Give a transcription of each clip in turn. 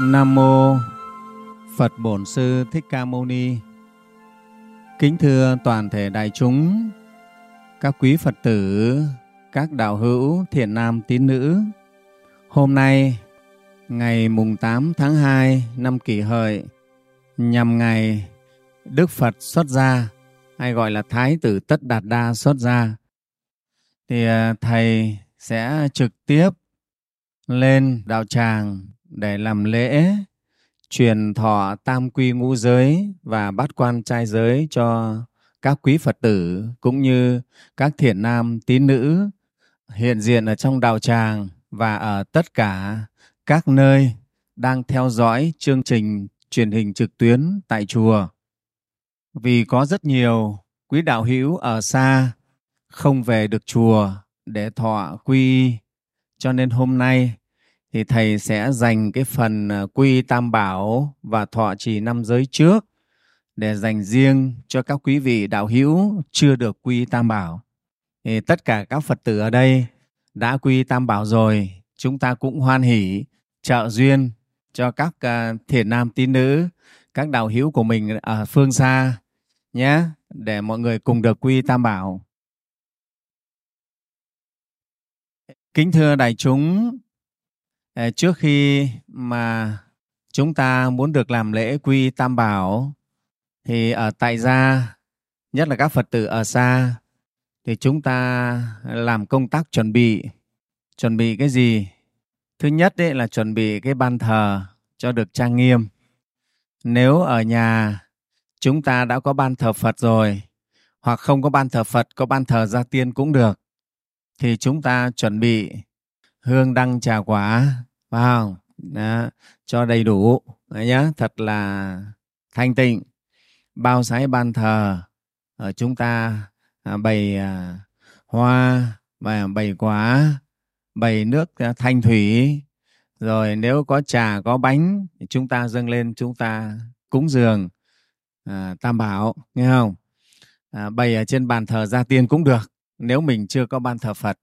Nam mô Phật Bổn Sư Thích Ca Mâu Ni. Kính thưa toàn thể đại chúng, các quý Phật tử, các đạo hữu thiện nam tín nữ. Hôm nay ngày mùng 8 tháng 2 năm Kỷ Hợi nhằm ngày Đức Phật xuất gia hay gọi là Thái tử Tất Đạt Đa xuất gia thì à, thầy sẽ trực tiếp lên đạo tràng để làm lễ, truyền thọ tam quy ngũ giới và bát quan trai giới cho các quý Phật tử cũng như các thiện nam, tín nữ hiện diện ở trong đạo tràng và ở tất cả các nơi đang theo dõi chương trình truyền hình trực tuyến tại chùa. Vì có rất nhiều quý đạo hữu ở xa không về được chùa để thọ quy, cho nên hôm nay thì thầy sẽ dành cái phần à, quy tam bảo và thọ trì năm giới trước để dành riêng cho các quý vị đạo hữu chưa được quy tam bảo. Thì tất cả các Phật tử ở đây đã quy tam bảo rồi, chúng ta cũng hoan hỷ trợ duyên cho các à, thiền nam tín nữ, các đạo hữu của mình ở phương xa nhé, để mọi người cùng được quy tam bảo. Kính thưa đại chúng, Ờ, trước khi mà chúng ta muốn được làm lễ quy tam bảo, thì ở tại gia, nhất là các phật tử ở xa, thì chúng ta làm công tác chuẩn bị. Chuẩn bị cái gì? Thứ nhất đấy là chuẩn bị cái ban thờ cho được trang nghiêm. Nếu ở nhà chúng ta đã có ban thờ phật rồi, hoặc không có ban thờ phật, có ban thờ gia tiên cũng được, thì chúng ta chuẩn bị hương đăng trà quả phải không Đó, cho đầy đủ Đấy nhá. Thật là thanh tịnh bao sái ban thờ. Ở chúng ta à, bày à, hoa bày, à, bày quả bày nước à, thanh thủy. Rồi nếu có trà có bánh thì chúng ta dâng lên chúng ta cúng dường à, tam bảo nghe không? À, bày ở trên bàn thờ gia tiên cũng được nếu mình chưa có ban thờ phật.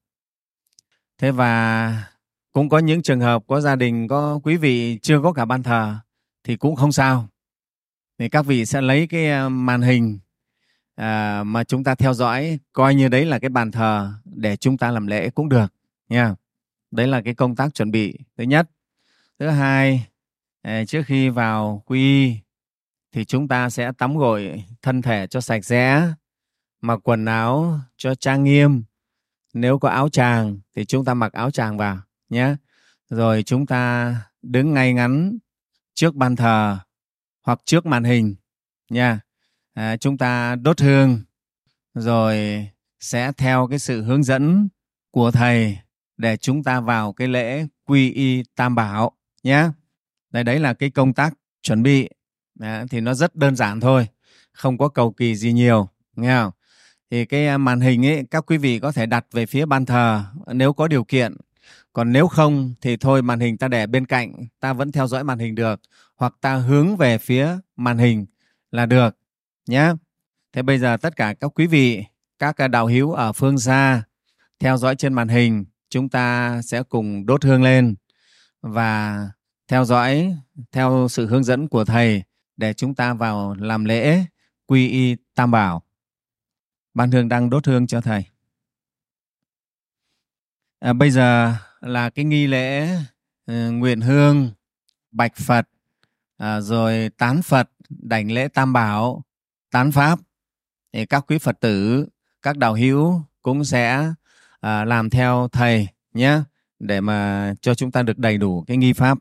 Thế và cũng có những trường hợp có gia đình có quý vị chưa có cả ban thờ thì cũng không sao. Thì các vị sẽ lấy cái ờ, màn hình à, mà chúng ta theo dõi coi như đấy là cái bàn thờ để chúng ta làm lễ cũng được nha. Đấy là cái công tác chuẩn bị thứ nhất. Thứ hai à, trước khi vào quy thì chúng ta sẽ tắm gội thân thể cho sạch sẽ mặc quần áo cho trang nghiêm. Nếu có áo tràng thì chúng ta mặc áo tràng vào nhé. Rồi chúng ta đứng ngay ngắn trước ban thờ hoặc trước màn hình nha. À, chúng ta đốt hương rồi sẽ theo cái sự hướng dẫn của thầy để chúng ta vào cái lễ quy y tam bảo nhé. Đây đấy là cái công tác chuẩn bị. À, thì nó rất đơn giản thôi không có cầu kỳ gì nhiều nghe không? Thì cái à, màn hình ấy các quý vị có thể đặt về phía ban thờ nếu có điều kiện còn nếu không thì thôi màn hình ta để bên cạnh ta vẫn theo dõi màn hình được hoặc ta hướng về phía màn hình là được nhé thế bây giờ tất cả các quý vị các à, đạo hữu ở phương xa theo dõi trên màn hình chúng ta sẽ cùng đốt hương lên và theo dõi theo sự hướng dẫn của thầy để chúng ta vào làm lễ quy y tam bảo. Ban hương đang đốt hương cho thầy. À, bây giờ là cái nghi lễ uh, nguyện hương bạch phật uh, rồi tán phật đảnh lễ tam bảo tán pháp. Thì các quý phật tử các đạo hữu cũng sẽ à, làm theo thầy nhé để mà cho chúng ta được đầy đủ cái nghi pháp.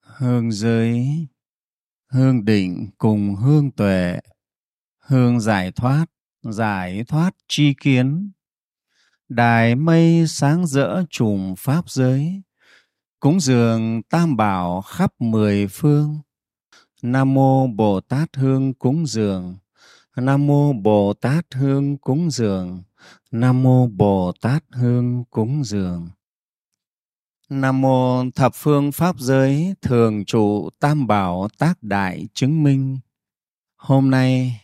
Hương giới hương định cùng hương tuệ. Hương giải thoát giải thoát chi kiến. Đài mây sáng rỡ trùm pháp giới. Cúng dường tam bảo khắp mười phương. Nam mô bồ tát hương cúng dường. Nam mô bồ tát hương cúng dường. Nam mô bồ tát hương cúng dường. Nam mô thập phương pháp giới thường trụ tam bảo tác đại chứng minh. Hôm nay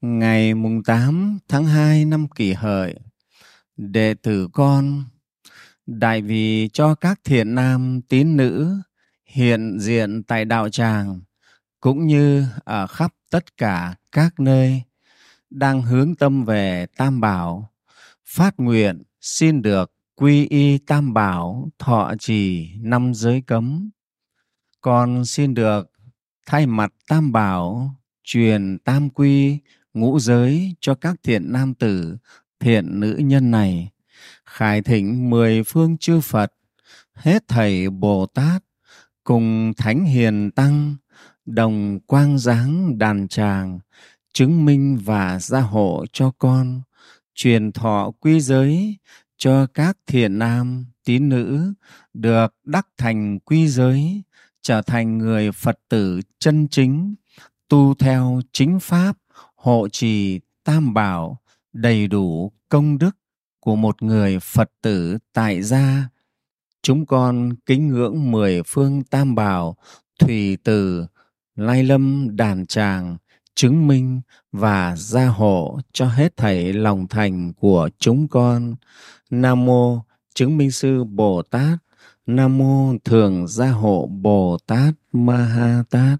ngày mùng 8 tháng 2 năm kỷ hợi, đệ tử con đại vì cho các thiện nam tín nữ hiện diện tại đạo tràng cũng như ở khắp tất cả các nơi đang hướng tâm về Tam Bảo, phát nguyện xin được quy y Tam Bảo thọ trì năm giới cấm. Con xin được thay mặt Tam Bảo truyền tam quy ngũ giới cho các thiện nam tử, thiện nữ nhân này, khải thỉnh mười phương chư Phật, hết thầy Bồ Tát, cùng Thánh Hiền Tăng, đồng quang giáng đàn tràng, chứng minh và gia hộ cho con, truyền thọ quy giới cho các thiện nam, tín nữ được đắc thành quy giới, trở thành người Phật tử chân chính, tu theo chính pháp, hộ trì tam bảo, đầy đủ công đức của một người Phật tử tại gia. Chúng con kính ngưỡng mười phương tam bảo, thủy từ, lai lâm đàn tràng, chứng minh và gia hộ cho hết thảy lòng thành của chúng con. Nam mô chứng minh sư Bồ Tát, Nam mô thường gia hộ Bồ Tát Ma Ha Tát.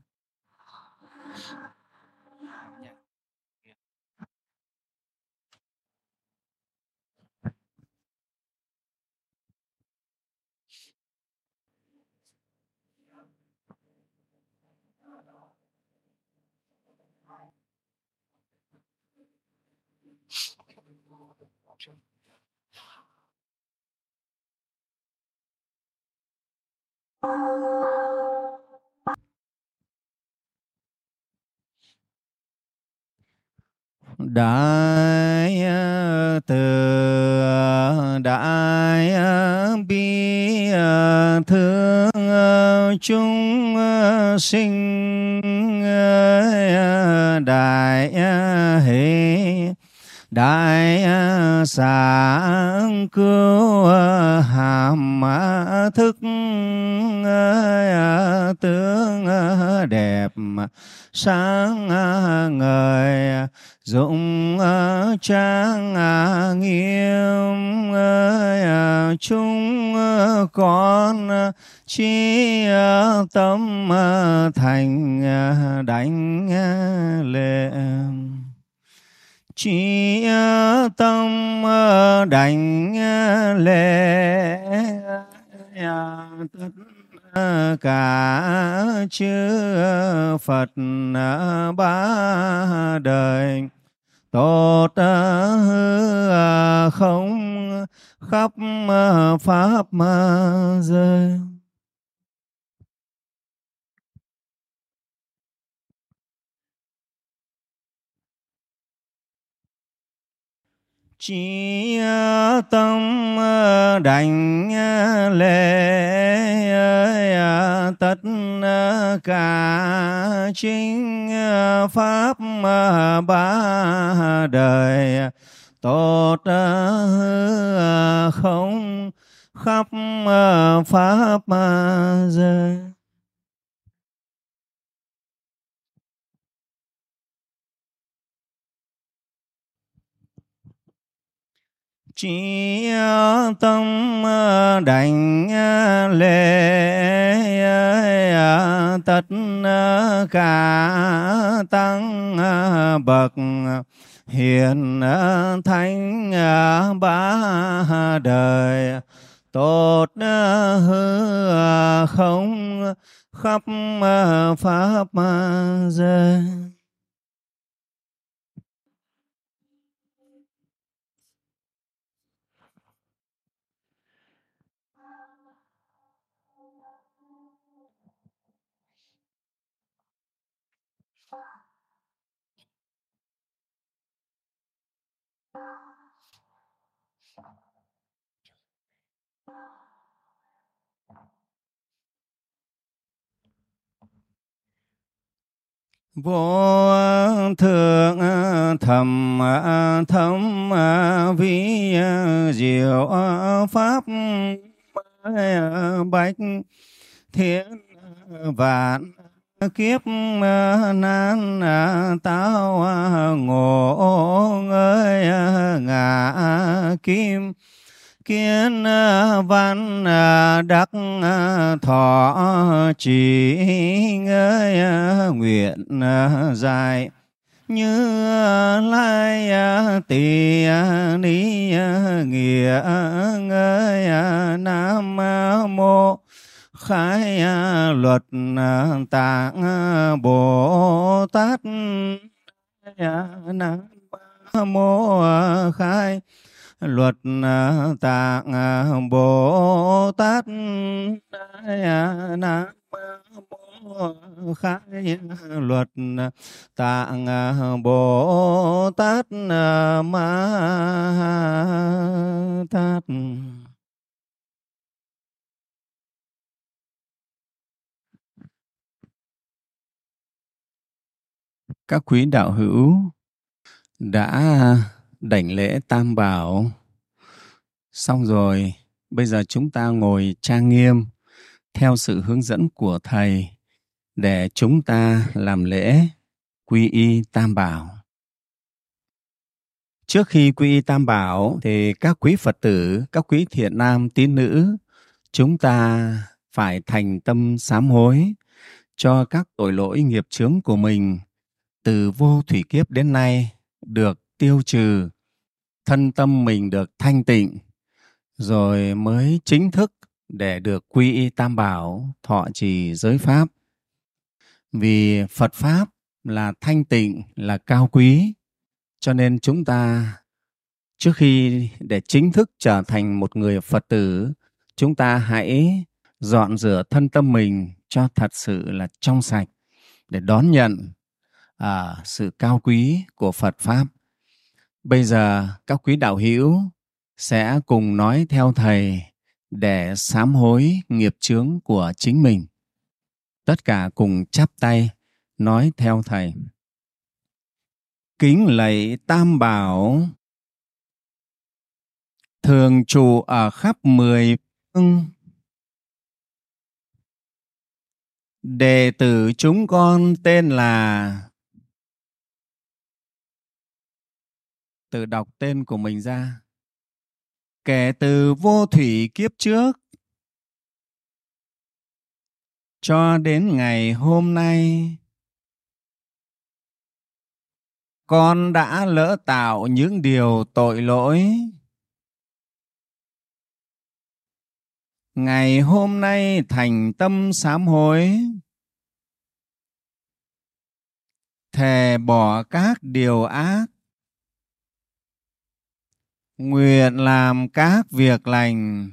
Đại từ đại bi thương chúng sinh đại hỷ đại sáng cứu hàm thức tướng đẹp sáng ngời dụng trang nghiêm chúng con chi tâm thành đánh lệ chỉ tâm ờ, đảnh ờ, lễ ờ, tất cả chư Phật ba đời. Tốt hư không, khắp pháp giới. Chỉ ờ, tâm ờ, đảnh ờ, lễ tất cả chính pháp ba đời. Tốt không, khắp pháp giới. Chỉ tâm ờ, đảnh ờ, lễ ờ, tất cả tăng bậc hiền thánh ba đời. Tốt hư không, khắp pháp giới. Vô thượng thầm thấm vi diệu pháp bạch thiên vạn kiếp nan tao ngộ ngơi ngã kim kiến à, văn à, đắc à, thọ, chỉ ngơi nguyện dài. Như lai tỳ ni nghĩa, ngơi nam mô khai luật tạng bồ tát nam mô khai luật à, tạng à, bồ tát à, nam khai luật tạng bồ tát ma tát. Các quý đạo hữu đã đảnh lễ tam bảo. Xong rồi, bây giờ chúng ta ngồi trang nghiêm, theo sự hướng dẫn của thầy, để chúng ta làm lễ quy y tam bảo. Trước khi quy y tam bảo thì các quý phật tử, các quý thiện nam, tín nữ, chúng ta phải thành tâm sám hối cho các tội lỗi nghiệp chướng của mình, từ vô thủy kiếp đến nay được tiêu trừ thân tâm mình được thanh tịnh rồi mới chính thức để được quy y tam bảo thọ trì giới pháp. Vì phật pháp là thanh tịnh là cao quý cho nên chúng ta trước khi để chính thức trở thành một người phật tử chúng ta hãy dọn rửa thân tâm mình cho thật sự là trong sạch để đón nhận à, sự cao quý của phật pháp bây giờ các quý đạo hữu sẽ cùng nói theo thầy để sám hối nghiệp chướng của chính mình. Tất cả cùng chắp tay nói theo thầy. Kính lạy tam bảo. Thường trụ ở khắp mười phương. Đệ tử chúng con tên là tự đọc tên của mình ra. Kể từ vô thủy kiếp trước, cho đến ngày hôm nay, con đã lỡ tạo những điều tội lỗi. Ngày hôm nay thành tâm sám hối, thề bỏ các điều ác nguyện làm các việc lành.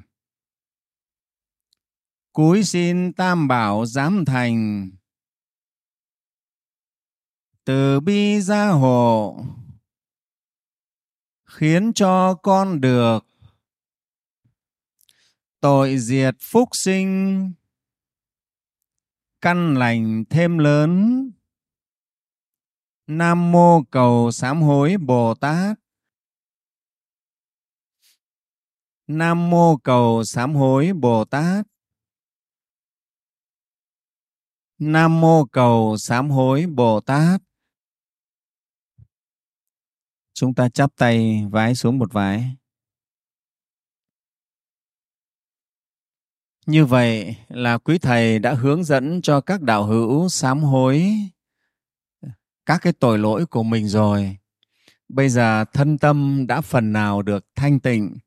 Cúi xin tam bảo giám thành. Từ bi gia hộ. Khiến cho con được tội diệt phúc sinh. Căn lành thêm lớn. Nam mô cầu sám hối bồ tát. Nam mô cầu sám hối Bồ Tát. Nam mô cầu sám hối Bồ Tát. Chúng ta chắp tay vái xuống một vái. Như vậy là quý thầy đã hướng dẫn cho các đạo hữu sám hối các cái tội lỗi của mình rồi. Bây giờ thân tâm đã phần nào được thanh tịnh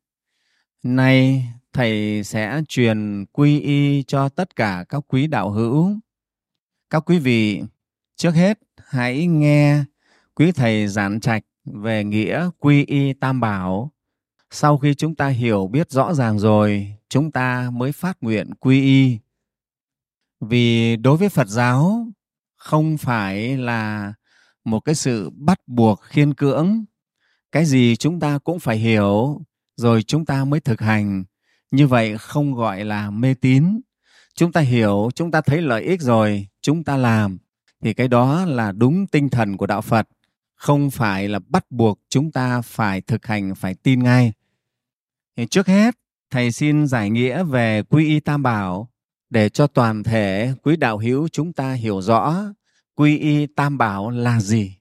Nay thầy sẽ truyền quy y cho tất cả các quý đạo hữu. Các quý vị, trước hết hãy nghe quý thầy giảng trạch về nghĩa quy y tam bảo. Sau khi chúng ta hiểu biết rõ ràng rồi, chúng ta mới phát nguyện quy y. Vì đối với Phật giáo không phải là một cái sự bắt buộc khiên cưỡng. Cái gì chúng ta cũng phải hiểu rồi chúng ta mới thực hành. Như vậy không gọi là mê tín. Chúng ta hiểu, chúng ta thấy lợi ích rồi, chúng ta làm. Thì cái đó là đúng tinh thần của đạo phật. Không phải là bắt buộc chúng ta phải thực hành, phải tin ngay. Thì trước hết, thầy xin giải nghĩa về quy y tam bảo để cho toàn thể quý đạo hữu chúng ta hiểu rõ quy y tam bảo là gì.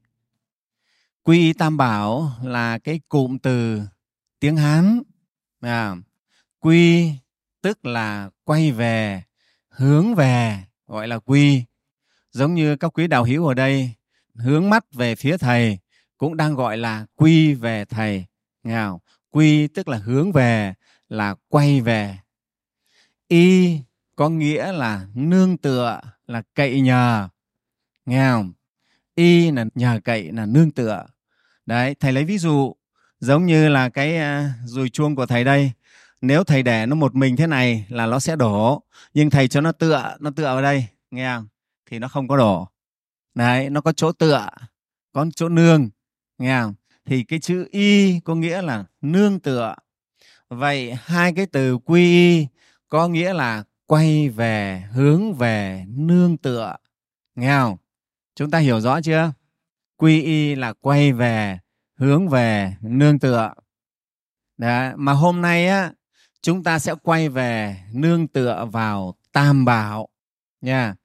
Quy y tam bảo là cái cụm từ tiếng Hán. À, quy tức là quay về, hướng về, gọi là quy. Giống như các quý đạo hữu ở đây hướng mắt về phía thầy cũng đang gọi là quy về thầy. Nghe? Quy tức là hướng về, là quay về. Y có nghĩa là nương tựa, là cậy nhờ. Nghe không? Y là nhờ cậy, là nương tựa. Đấy, thầy lấy ví dụ giống như là cái à, dùi chuông của thầy đây. Nếu thầy để nó một mình thế này là nó sẽ đổ. Nhưng thầy cho nó tựa, nó tựa vào đây, nghe không? Thì nó không có đổ. Đấy, nó có chỗ tựa, có chỗ nương, nghe không? Thì cái chữ y có nghĩa là nương tựa. Vậy hai cái từ quy y có nghĩa là quay về, hướng về, nương tựa. Nghe không? Chúng ta hiểu rõ chưa? Quy y là quay về, hướng về, nương tựa. Đấy, mà hôm nay á chúng ta sẽ quay về nương tựa vào tam bảo nha.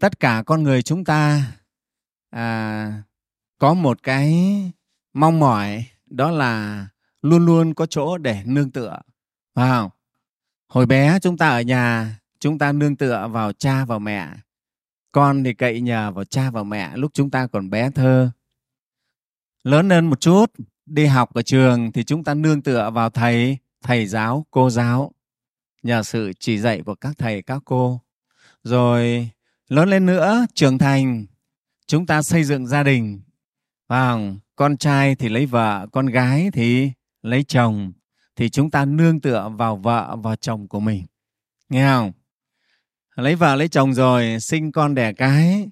Tất cả con người chúng ta à, có một cái mong mỏi đó là luôn luôn có chỗ để nương tựa. Phải không? Hồi bé chúng ta ở nhà, chúng ta nương tựa vào cha và mẹ. Con thì cậy nhờ vào cha và mẹ lúc chúng ta còn bé thơ. Lớn lên một chút, đi học ở trường thì chúng ta nương tựa vào thầy, thầy giáo, cô giáo. Nhờ sự chỉ dạy của các thầy, các cô. Rồi lớn lên nữa, trưởng thành, chúng ta xây dựng gia đình. và con trai thì lấy vợ, con gái thì lấy chồng thì chúng ta nương tựa vào vợ và chồng của mình nghe không lấy vợ lấy chồng rồi sinh con đẻ cái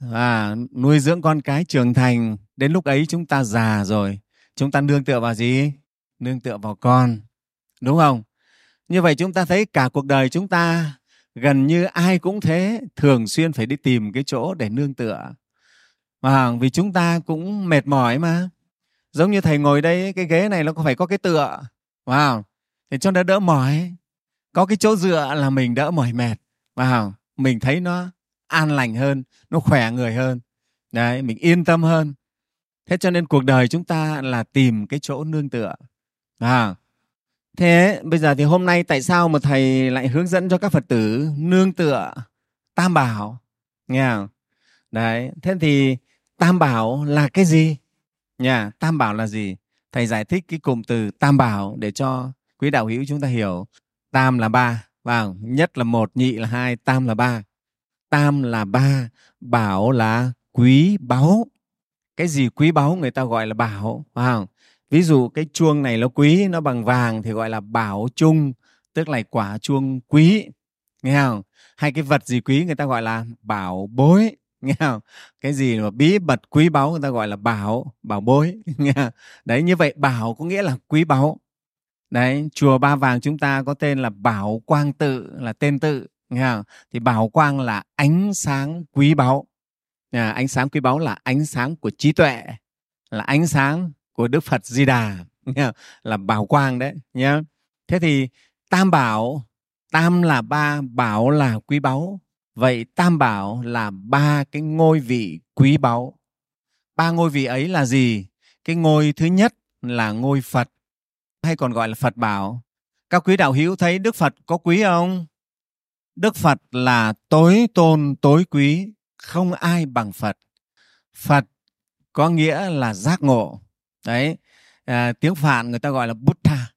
và nuôi dưỡng con cái trưởng thành đến lúc ấy chúng ta già rồi, chúng ta nương tựa vào gì? Nương tựa vào con, đúng không? Như vậy chúng ta thấy cả cuộc đời chúng ta gần như ai cũng thế, thường xuyên phải đi tìm cái chỗ để nương tựa. Mà vì chúng ta cũng mệt mỏi mà. Giống như thầy ngồi đây, cái ghế này nó có phải có cái tựa, wow để cho nó đỡ mỏi. Có cái chỗ dựa là mình đỡ mỏi mệt, wow, mình thấy nó an lành hơn, nó khỏe người hơn. Đấy, mình yên tâm hơn thế cho nên cuộc đời chúng ta là tìm cái chỗ nương tựa à thế bây giờ thì hôm nay tại sao mà thầy lại hướng dẫn cho các phật tử nương tựa tam bảo nghe không đấy thế thì tam bảo là cái gì nhà tam bảo là gì? Thầy giải thích cái cụm từ tam bảo để cho quý đạo hữu chúng ta hiểu. Tam là ba, vào nhất là một, nhị là hai, tam là ba. Tam là ba, bảo là quý báu. Cái gì quý báu người ta gọi là bảo, vào Ví dụ cái chuông này nó quý, nó bằng vàng thì gọi là bảo chung, tức là quả chuông quý. Nghe không? Hay cái vật gì quý người ta gọi là bảo bối nghe không cái gì mà bí mật quý báu người ta gọi là bảo bảo bối nghe đấy như vậy bảo có nghĩa là quý báu đấy chùa ba vàng chúng ta có tên là bảo quang tự là tên tự nghe không? thì bảo quang là ánh sáng quý báu à, ánh sáng quý báu là ánh sáng của trí tuệ là ánh sáng của đức phật di đà là bảo quang đấy nhé thế thì tam bảo tam là ba bảo là quý báu Vậy Tam Bảo là ba cái ngôi vị quý báu. Ba ngôi vị ấy là gì? Cái ngôi thứ nhất là ngôi Phật, hay còn gọi là Phật Bảo. Các quý đạo hữu thấy Đức Phật có quý không? Đức Phật là tối tôn tối quý, không ai bằng Phật. Phật có nghĩa là giác ngộ. Đấy, à, tiếng Phạn người ta gọi là Buddha,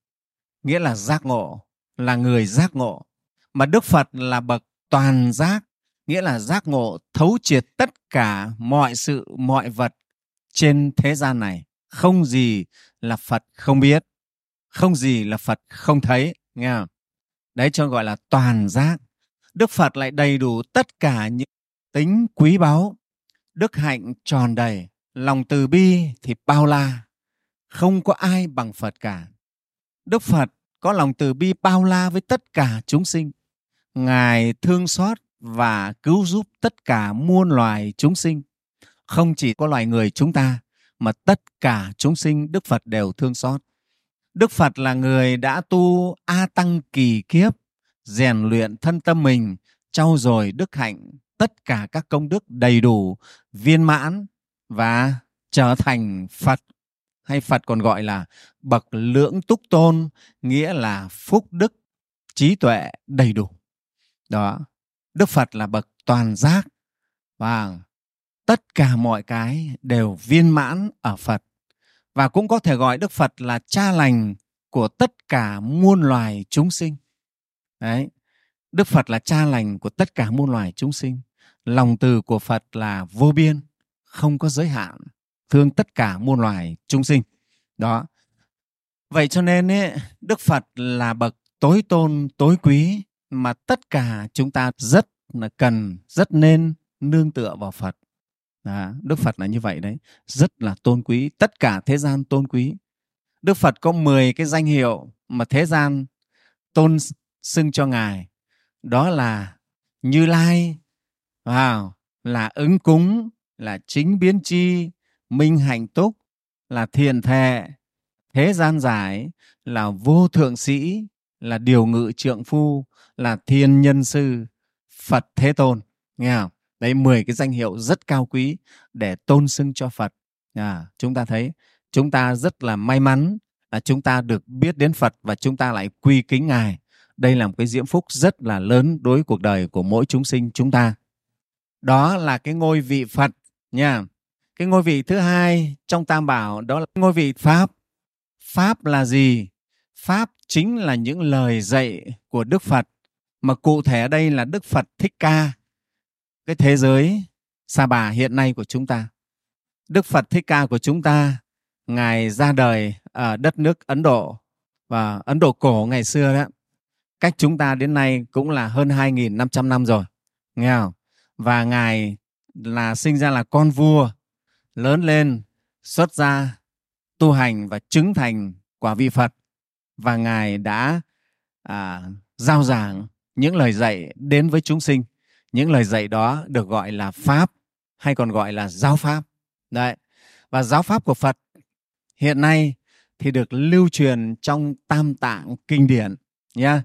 nghĩa là giác ngộ, là người giác ngộ. Mà Đức Phật là bậc toàn giác nghĩa là giác ngộ thấu triệt tất cả mọi sự mọi vật trên thế gian này không gì là phật không biết không gì là phật không thấy nghe không? đấy cho gọi là toàn giác đức phật lại đầy đủ tất cả những tính quý báu đức hạnh tròn đầy lòng từ bi thì bao la không có ai bằng phật cả đức phật có lòng từ bi bao la với tất cả chúng sinh ngài thương xót và cứu giúp tất cả muôn loài chúng sinh. Không chỉ có loài người chúng ta, mà tất cả chúng sinh Đức Phật đều thương xót. Đức Phật là người đã tu A Tăng kỳ kiếp, rèn luyện thân tâm mình trau dồi đức hạnh tất cả các công đức đầy đủ, viên mãn và trở thành phật, hay phật còn gọi là bậc lưỡng túc tôn, nghĩa là phúc đức, trí tuệ đầy đủ. Đó, đức phật là bậc toàn giác và tất cả mọi cái đều viên mãn ở phật. Và cũng có thể gọi đức phật là cha lành của tất cả muôn loài chúng sinh. Đấy đức phật là cha lành của tất cả muôn loài chúng sinh. Lòng từ của phật là vô biên không có giới hạn thương tất cả muôn loài chúng sinh. Đó. Vậy cho nên ấy, đức phật là bậc tối tôn tối quý mà tất cả chúng ta rất là cần rất nên nương tựa vào phật. Đó, đức phật là như vậy đấy. Rất là tôn quý tất cả thế gian tôn quý. Đức phật có 10 cái danh hiệu mà thế gian tôn xưng cho ngài đó là như lai. Wow, là ứng cúng là chính biến chi minh hạnh túc là thiện thệ. Thế gian giải là vô thượng sĩ là điều ngự trượng phu là thiên nhân sư phật thế tôn. Nghe không? Đấy 10 cái danh hiệu rất cao quý để tôn xưng cho phật. À, chúng ta thấy chúng ta rất là may mắn là chúng ta được biết đến phật và chúng ta lại quy kính ngài đây là một cái diễm phúc rất là lớn đối với cuộc đời của mỗi chúng sinh chúng ta. Đó là cái ngôi vị phật nha. Cái ngôi vị thứ hai trong tam bảo, đó là ngôi vị pháp. Pháp là gì? Pháp chính là những lời dạy của đức phật. Mà cụ thể ở đây là đức phật thích ca, cái thế giới sa bà hiện nay của chúng ta. Đức phật thích ca của chúng ta, ngài ra đời ở đất nước ấn độ và ấn độ cổ ngày xưa đó cách chúng ta đến nay cũng là hơn 2.500 năm rồi. Nghe không? Và ngài là sinh ra là con vua lớn lên xuất gia tu hành và chứng thành quả vị phật. Và ngài đã à, giao giảng những lời dạy đến với chúng sinh. Những lời dạy đó được gọi là pháp hay còn gọi là giáo pháp. Đấy. Và giáo pháp của phật hiện nay thì được lưu truyền trong tam tạng kinh điển nhá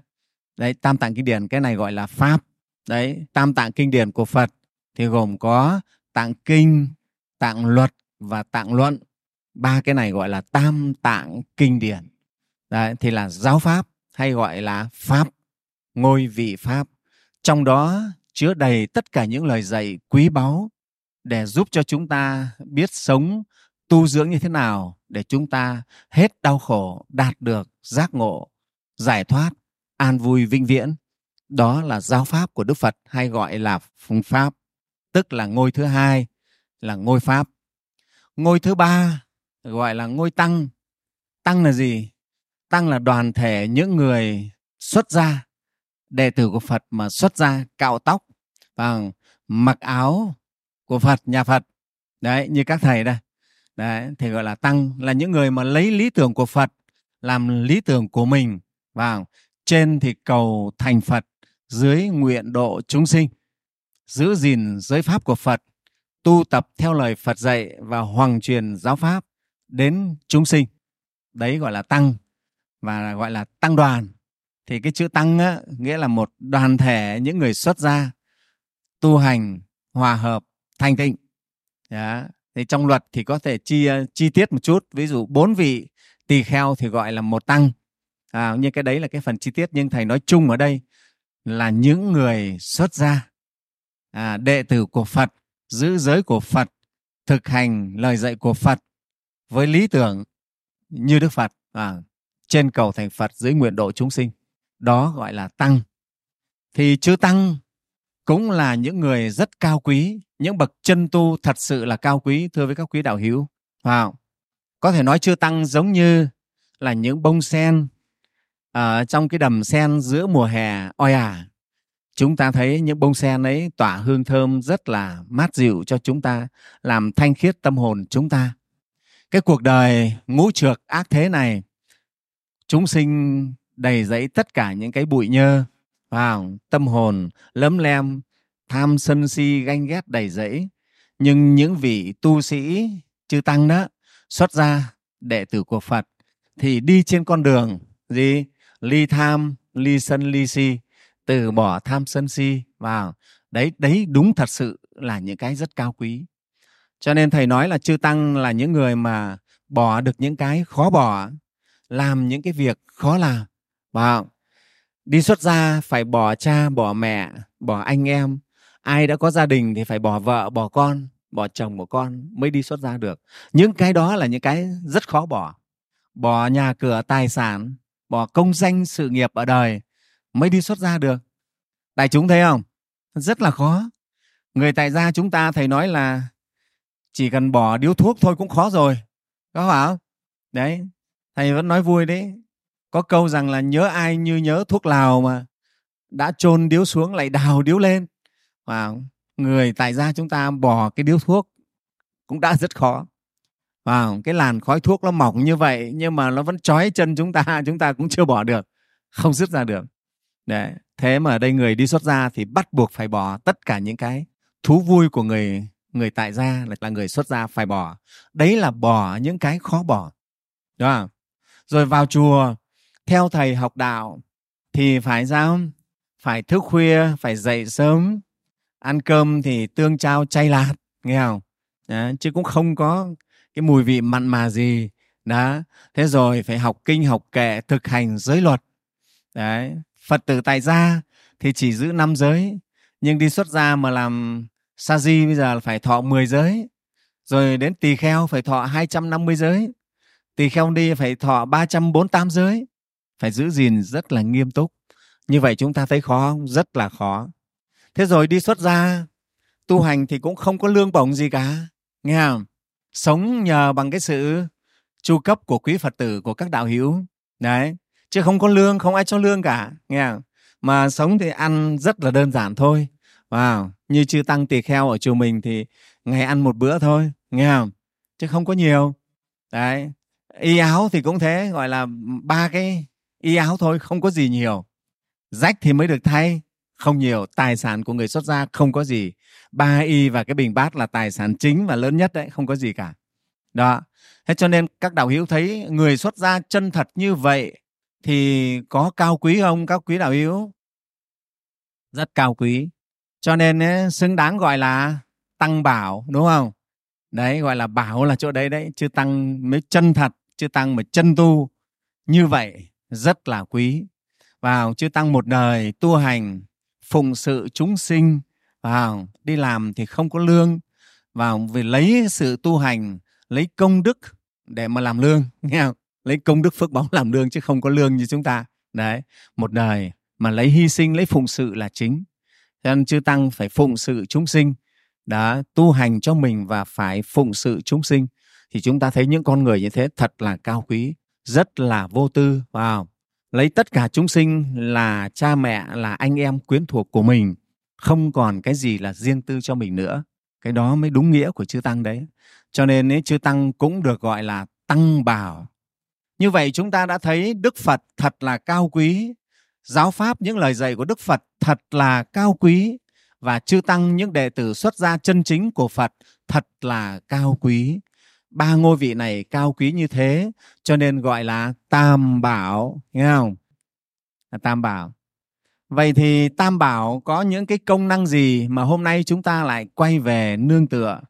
đấy, tam tạng kinh điển, cái này gọi là pháp. Đấy, tam tạng kinh điển của phật thì gồm có tạng kinh, tạng luật và tạng luận. Ba cái này gọi là tam tạng kinh điển. Đấy, thì là giáo pháp hay gọi là pháp, ngôi vị pháp. Trong đó chứa đầy tất cả những lời dạy quý báu để giúp cho chúng ta biết sống, tu dưỡng như thế nào để chúng ta hết đau khổ, đạt được giác ngộ, giải thoát an vui vĩnh viễn. Đó là giáo pháp của đức phật hay gọi là phương pháp, tức là ngôi thứ hai, là ngôi pháp. Ngôi thứ ba gọi là ngôi tăng. Tăng là gì? Tăng là đoàn thể những người xuất gia, đệ tử của phật mà xuất gia, cạo tóc và mặc áo của phật, nhà phật. Đấy, như các thầy đây. Đấy, thì gọi là tăng, là những người mà lấy lý tưởng của phật, làm lý tưởng của mình và trên thì cầu thành phật dưới nguyện độ chúng sinh. Giữ gìn giới pháp của phật tu tập theo lời phật dạy và hoàng truyền giáo pháp đến chúng sinh. Đấy gọi là tăng và gọi là tăng đoàn. Thì cái chữ tăng á, nghĩa là một đoàn thể những người xuất gia tu hành hòa hợp thanh tịnh. Đó. thì trong luật thì có thể chi chi tiết một chút. Ví dụ bốn vị tỳ kheo thì gọi là một tăng à, nhưng cái đấy là cái phần chi tiết nhưng thầy nói chung ở đây là những người xuất gia à, đệ tử của phật giữ giới của phật thực hành lời dạy của phật với lý tưởng như đức phật à, trên cầu thành phật dưới nguyện độ chúng sinh. Đó gọi là tăng. Thì chư tăng cũng là những người rất cao quý những bậc chân tu thật sự là cao quý thưa với các quý đạo hữu. Wow. có thể nói chưa tăng giống như là những bông sen ở trong cái đầm sen giữa mùa hè oi ả à, chúng ta thấy những bông sen ấy tỏa hương thơm rất là mát dịu cho chúng ta, làm thanh khiết tâm hồn chúng ta. Cái cuộc đời ngũ trược ác thế này, chúng sinh đầy dẫy tất cả những cái bụi nhơ, vào tâm hồn lấm lem, tham sân si ganh ghét đầy dẫy. Nhưng những vị tu sĩ chư tăng đó, xuất ra đệ tử của phật thì đi trên con đường gì? Ly tham, ly sân, ly si. Từ bỏ tham, sân, si vào. Đấy đấy đúng thật sự là những cái rất cao quý. Cho nên thầy nói là chư tăng là những người mà bỏ được những cái khó bỏ, làm những cái việc khó làm. Vào. Đi xuất gia phải bỏ cha, bỏ mẹ, bỏ anh em. Ai đã có gia đình thì phải bỏ vợ, bỏ con, bỏ chồng, bỏ con mới đi xuất gia được. Những cái đó là những cái rất khó bỏ. Bỏ nhà cửa, tài sản bỏ công danh sự nghiệp ở đời mới đi xuất gia được. Đại chúng thấy không? Rất là khó. Người tại gia chúng ta, thầy nói là chỉ cần bỏ điếu thuốc thôi cũng khó rồi. Có phải không? Đấy, thầy vẫn nói vui đấy. Có câu rằng là nhớ ai như nhớ thuốc lào mà đã chôn điếu xuống lại đào điếu lên. Và người tại gia chúng ta bỏ cái điếu thuốc cũng đã rất khó và cái làn khói thuốc nó mỏng như vậy nhưng mà nó vẫn trói chân chúng ta chúng ta cũng chưa bỏ được không dứt ra được. Đấy. thế mà ở đây người đi xuất gia thì bắt buộc phải bỏ tất cả những cái thú vui của người người tại gia là người xuất gia phải bỏ. Đấy là bỏ những cái khó bỏ. Đúng không? Rồi vào chùa theo thầy học đạo thì phải sao? Phải thức khuya phải dậy sớm ăn cơm thì tương trao chay lạt nghe không? Đấy, chứ cũng không có cái mùi vị mặn mà gì. Đó. Thế rồi phải học kinh, học kệ, thực hành giới luật. Đấy. Phật tử tại gia thì chỉ giữ năm giới, nhưng đi xuất gia mà làm sa di bây giờ phải thọ 10 giới. Rồi đến tỳ kheo phải thọ 250 giới. Tỳ kheo đi phải thọ 348 giới. Phải giữ gìn rất là nghiêm túc. Như vậy chúng ta thấy khó không? Rất là khó. Thế rồi đi xuất gia, tu hành thì cũng không có lương bổng gì cả. Nghe không? Sống nhờ bằng cái sự chu cấp của quý phật tử, của các đạo hữu. Đấy, chứ không có lương, không ai cho lương cả, nghe không? mà sống thì ăn rất là đơn giản thôi. Wow. như chư tăng tỳ kheo ở chùa mình thì ngày ăn một bữa thôi, nghe không? Chứ không có nhiều. Đấy, y áo thì cũng thế, gọi là ba cái y áo thôi, không có gì nhiều. Rách thì mới được thay không nhiều tài sản của người xuất gia không có gì. Ba y và cái bình bát là tài sản chính và lớn nhất đấy không có gì cả. Đó. Thế cho nên các đạo hữu thấy người xuất gia chân thật như vậy thì có cao quý không? Các quý đạo hữu? Rất cao quý. Cho nên ấy, xứng đáng gọi là tăng bảo đúng không? Đấy gọi là bảo là chỗ đấy đấy chứ tăng mới chân thật chứ tăng mà chân tu. Như vậy rất là quý. Vào chư tăng một đời tu hành phụng sự chúng sinh, vào đi làm thì không có lương, vào vì lấy sự tu hành, lấy công đức để mà làm lương, nghe không? lấy công đức phước báu làm lương chứ không có lương như chúng ta. Đấy, một đời mà lấy hy sinh, lấy phụng sự là chính. Cho nên chư tăng phải phụng sự chúng sinh. Đã tu hành cho mình và phải phụng sự chúng sinh. Thì chúng ta thấy những con người như thế thật là cao quý, rất là vô tư vào lấy tất cả chúng sinh là cha mẹ là anh em quyến thuộc của mình không còn cái gì là riêng tư cho mình nữa. Cái đó mới đúng nghĩa của chư tăng đấy. Cho nên ấy, chư tăng cũng được gọi là tăng bảo. Như vậy chúng ta đã thấy đức phật thật là cao quý. Giáo pháp những lời dạy của đức phật thật là cao quý. Và chư tăng những đệ tử xuất gia chân chính của phật thật là cao quý ba ngôi vị này cao quý như thế, cho nên gọi là tam bảo, nghe không? Là tam bảo. Vậy thì tam bảo có những cái công năng gì mà hôm nay chúng ta lại quay về nương tựa?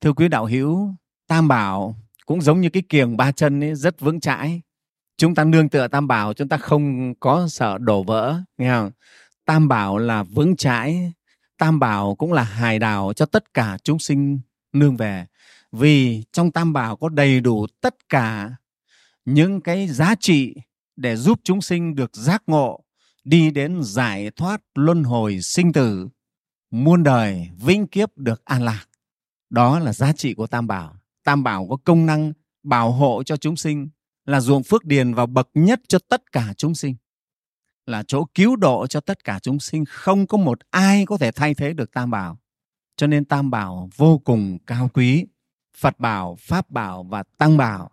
Thưa quý đạo hữu, tam bảo cũng giống như cái kiềng ba chân ấy, rất vững chãi. Chúng ta nương tựa tam bảo, chúng ta không có sợ đổ vỡ, nghe không? Tam bảo là vững chãi, tam bảo cũng là hài đào cho tất cả chúng sinh nương về vì trong tam bảo có đầy đủ tất cả những cái giá trị để giúp chúng sinh được giác ngộ, đi đến giải thoát luân hồi sinh tử, muôn đời vĩnh kiếp được an lạc. Đó là giá trị của tam bảo. Tam bảo có công năng bảo hộ cho chúng sinh, là ruộng phước điền vào bậc nhất cho tất cả chúng sinh, là chỗ cứu độ cho tất cả chúng sinh. Không có một ai có thể thay thế được tam bảo. Cho nên tam bảo vô cùng cao quý phật bảo pháp bảo và tăng bảo.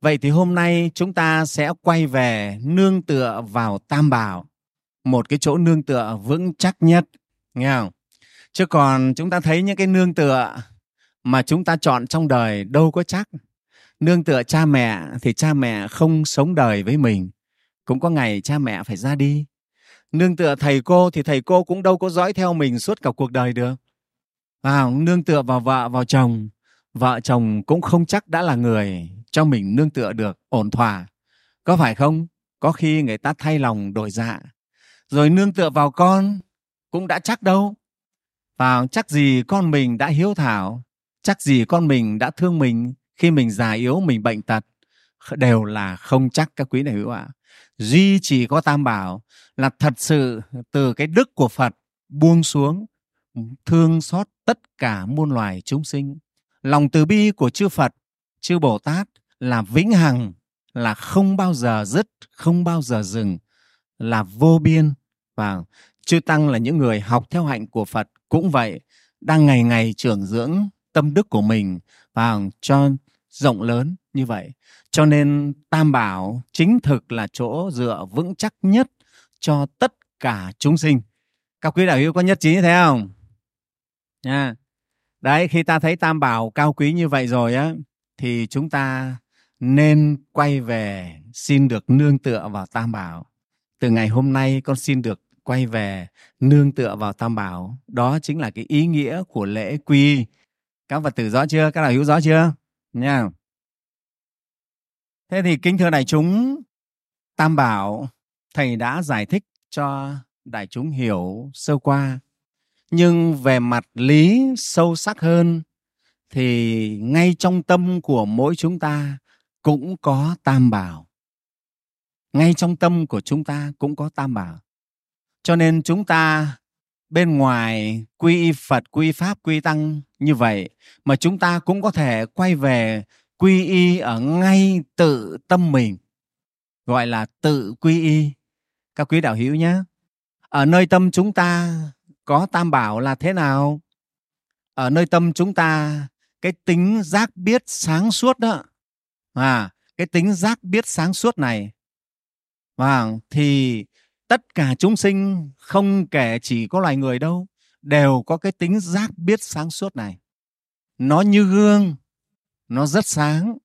Vậy thì hôm nay chúng ta sẽ quay về nương tựa vào tam bảo. Một cái chỗ nương tựa vững chắc nhất nghe không? Chứ còn chúng ta thấy những cái nương tựa mà chúng ta chọn trong đời đâu có chắc. Nương tựa cha mẹ thì cha mẹ không sống đời với mình. Cũng có ngày cha mẹ phải ra đi. Nương tựa thầy cô thì thầy cô cũng đâu có dõi theo mình suốt cả cuộc đời được. À, nương tựa vào vợ vào chồng vợ chồng cũng không chắc đã là người cho mình nương tựa được ổn thỏa. Có phải không? Có khi người ta thay lòng đổi dạ rồi nương tựa vào con cũng đã chắc đâu. Và chắc gì con mình đã hiếu thảo, chắc gì con mình đã thương mình khi mình già yếu, mình bệnh tật đều là không chắc các quý đại hữu ạ. Duy chỉ có tam bảo là thật sự từ cái đức của phật buông xuống, thương xót tất cả muôn loài chúng sinh lòng từ bi của chư phật, chư bồ tát là vĩnh hằng, là không bao giờ dứt, không bao giờ dừng, là vô biên. Và chư tăng là những người học theo hạnh của phật cũng vậy, đang ngày ngày trưởng dưỡng tâm đức của mình và cho rộng lớn như vậy. Cho nên tam bảo chính thực là chỗ dựa vững chắc nhất cho tất cả chúng sinh. Các quý đạo hữu có nhất trí như thế không? Nha đấy, khi ta thấy tam bảo cao quý như vậy rồi á, thì chúng ta nên quay về xin được nương tựa vào tam bảo. Từ ngày hôm nay con xin được quay về nương tựa vào tam bảo. Đó chính là cái ý nghĩa của lễ quy. Các phật tử rõ chưa? Các đạo hữu rõ chưa? Nha. Thế thì kính thưa đại chúng, tam bảo, thầy đã giải thích cho đại chúng hiểu sơ qua nhưng về mặt lý sâu sắc hơn thì ngay trong tâm của mỗi chúng ta cũng có tam bảo. Ngay trong tâm của chúng ta cũng có tam bảo. Cho nên chúng ta bên ngoài quy y phật, quy pháp, quy tăng như vậy mà chúng ta cũng có thể quay về quy y ở ngay tự tâm mình, gọi là tự quy y. Các quý đạo hữu nhé. Ở nơi tâm chúng ta có tam bảo là thế nào? Ở nơi tâm chúng ta, cái tính giác biết sáng suốt đó à cái tính giác biết sáng suốt này và thì tất cả chúng sinh không kể chỉ có loài người đâu, đều có cái tính giác biết sáng suốt này. Nó như gương, nó rất sáng,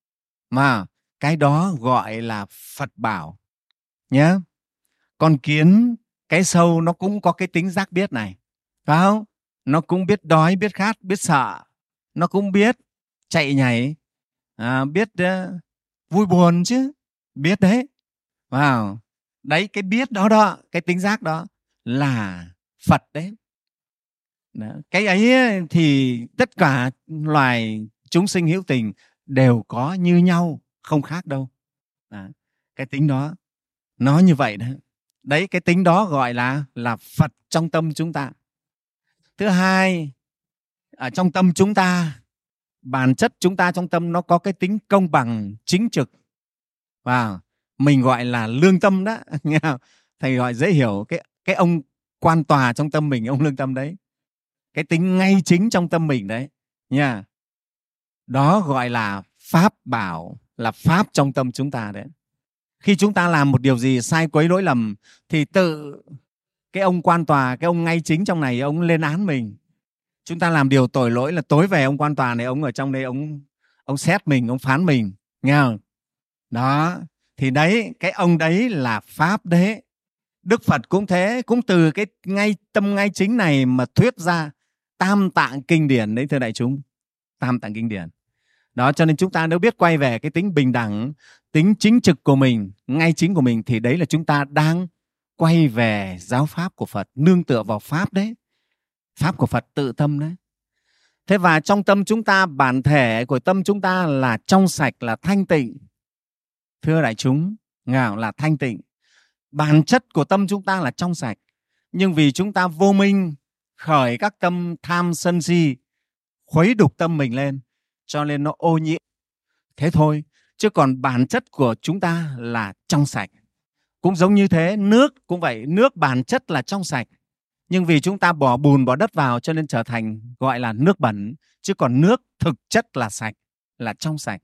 mà cái đó gọi là phật bảo nhé con kiến, cái sâu nó cũng có cái tính giác biết này phải không? Nó cũng biết đói biết khát biết sợ. Nó cũng biết chạy nhảy. À, biết uh, vui buồn chứ. Biết đấy. Vào. Wow. đấy cái biết đó đó cái tính giác đó là phật đấy. Đó. cái ấy ờ, thì tất cả loài chúng sinh hữu tình đều có như nhau không khác đâu. Đó. cái tính đó nó như vậy đấy đấy cái tính đó gọi là là phật trong tâm chúng ta thứ hai, ở trong tâm chúng ta, bản chất chúng ta trong tâm nó có cái tính công bằng, chính trực. Và mình gọi là lương tâm đó. Nghe không? thầy gọi dễ hiểu cái cái ông quan tòa trong tâm mình, ông lương tâm đấy. Cái tính ngay chính trong tâm mình đấy, nha. Đó gọi là pháp bảo, là pháp trong tâm chúng ta đấy. Khi chúng ta làm một điều gì sai quấy lỗi lầm, thì tự cái ông quan tòa, cái ông ngay chính trong này, ông lên án mình. Chúng ta làm điều tội lỗi là tối về ông quan tòa này, ông ở trong đây, ông ông xét mình, ông phán mình, nghe không? Đó, thì đấy, cái ông đấy là pháp đấy đức phật cũng thế, cũng từ cái ngay, tâm ngay chính này mà thuyết ra tam tạng kinh điển đấy, thưa đại chúng. Tam tạng kinh điển. Đó, cho nên chúng ta nếu biết quay về cái tính bình đẳng, tính chính trực của mình, ngay chính của mình, thì đấy là chúng ta đang quay về giáo pháp của phật, nương tựa vào pháp đấy. Pháp của phật tự tâm đấy. Thế và trong tâm chúng ta, bản thể của tâm chúng ta là trong sạch, là thanh tịnh. Thưa đại chúng, ngạo là thanh tịnh. Bản chất của tâm chúng ta là trong sạch. Nhưng vì chúng ta vô minh, khởi các tâm tham sân si, khuấy đục tâm mình lên, cho nên nó ô nhiễm. Thế thôi, chứ còn bản chất của chúng ta là trong sạch cũng giống như thế, nước cũng vậy, nước bản chất là trong sạch. Nhưng vì chúng ta bỏ bùn, bỏ đất vào cho nên trở thành, gọi là, nước bẩn, chứ còn nước thực chất là sạch, là trong sạch.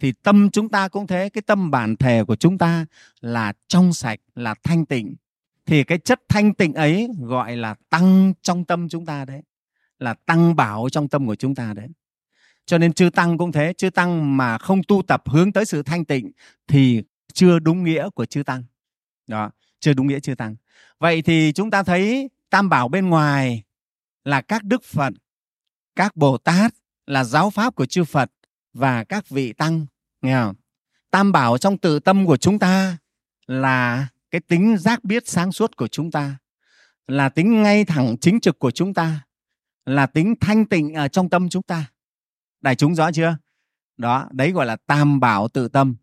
Thì tâm chúng ta cũng thế, cái tâm bản thể của chúng ta là trong sạch, là thanh tịnh. Thì cái chất thanh tịnh ấy gọi là tăng trong tâm chúng ta đấy, là tăng bảo trong tâm của chúng ta đấy. Cho nên chư tăng cũng thế, chư tăng mà không tu tập hướng tới sự thanh tịnh thì chưa đúng nghĩa của chư tăng đó, chưa đúng nghĩa, chưa tăng. Vậy thì chúng ta thấy tam bảo bên ngoài là các đức phật, các bồ tát là giáo pháp của chư phật và các vị tăng, nghe không? Tam bảo trong tự tâm của chúng ta là cái tính giác biết sáng suốt của chúng ta, là tính ngay thẳng chính trực của chúng ta, là tính thanh tịnh ở trong tâm chúng ta. Đại chúng rõ chưa? Đó, đấy gọi là tam bảo tự tâm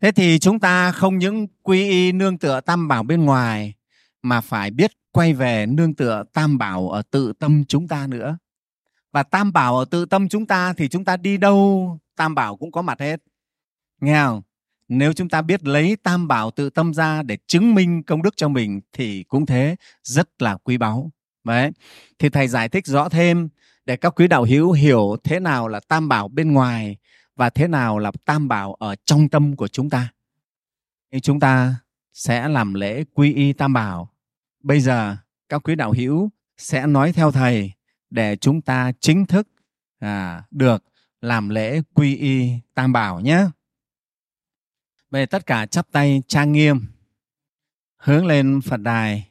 thế thì chúng ta không những quy y nương tựa tam bảo bên ngoài, mà phải biết quay về nương tựa tam bảo ở tự tâm chúng ta nữa. Và tam bảo ở tự tâm chúng ta thì chúng ta đi đâu, tam bảo cũng có mặt hết. Nghe không? Nếu chúng ta biết lấy tam bảo tự tâm ra để chứng minh công đức cho mình thì cũng thế, rất là quý báu. Đấy. Thì thầy giải thích rõ thêm để các quý đạo hữu hiểu thế nào là tam bảo bên ngoài và thế nào là tam bảo ở trong tâm của chúng ta? Thì chúng ta sẽ làm lễ quy y tam bảo. Bây giờ các quý đạo hữu sẽ nói theo thầy để chúng ta chính thức à, được làm lễ quy y tam bảo nhé. Về tất cả chắp tay trang nghiêm hướng lên phật đài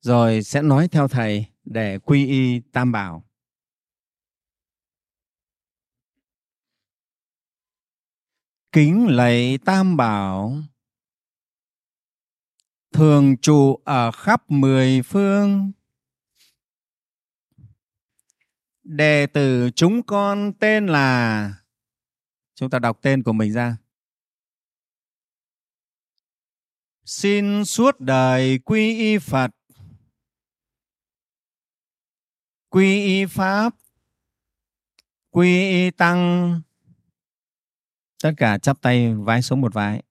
rồi sẽ nói theo thầy để quy y tam bảo. Kính lạy tam bảo. Thường trụ ở khắp mười phương. Đệ tử chúng con tên là, chúng ta đọc tên của mình ra. Xin suốt đời quy y phật. Quy y pháp. Quy y tăng tất cả chắp tay vái xuống một vái.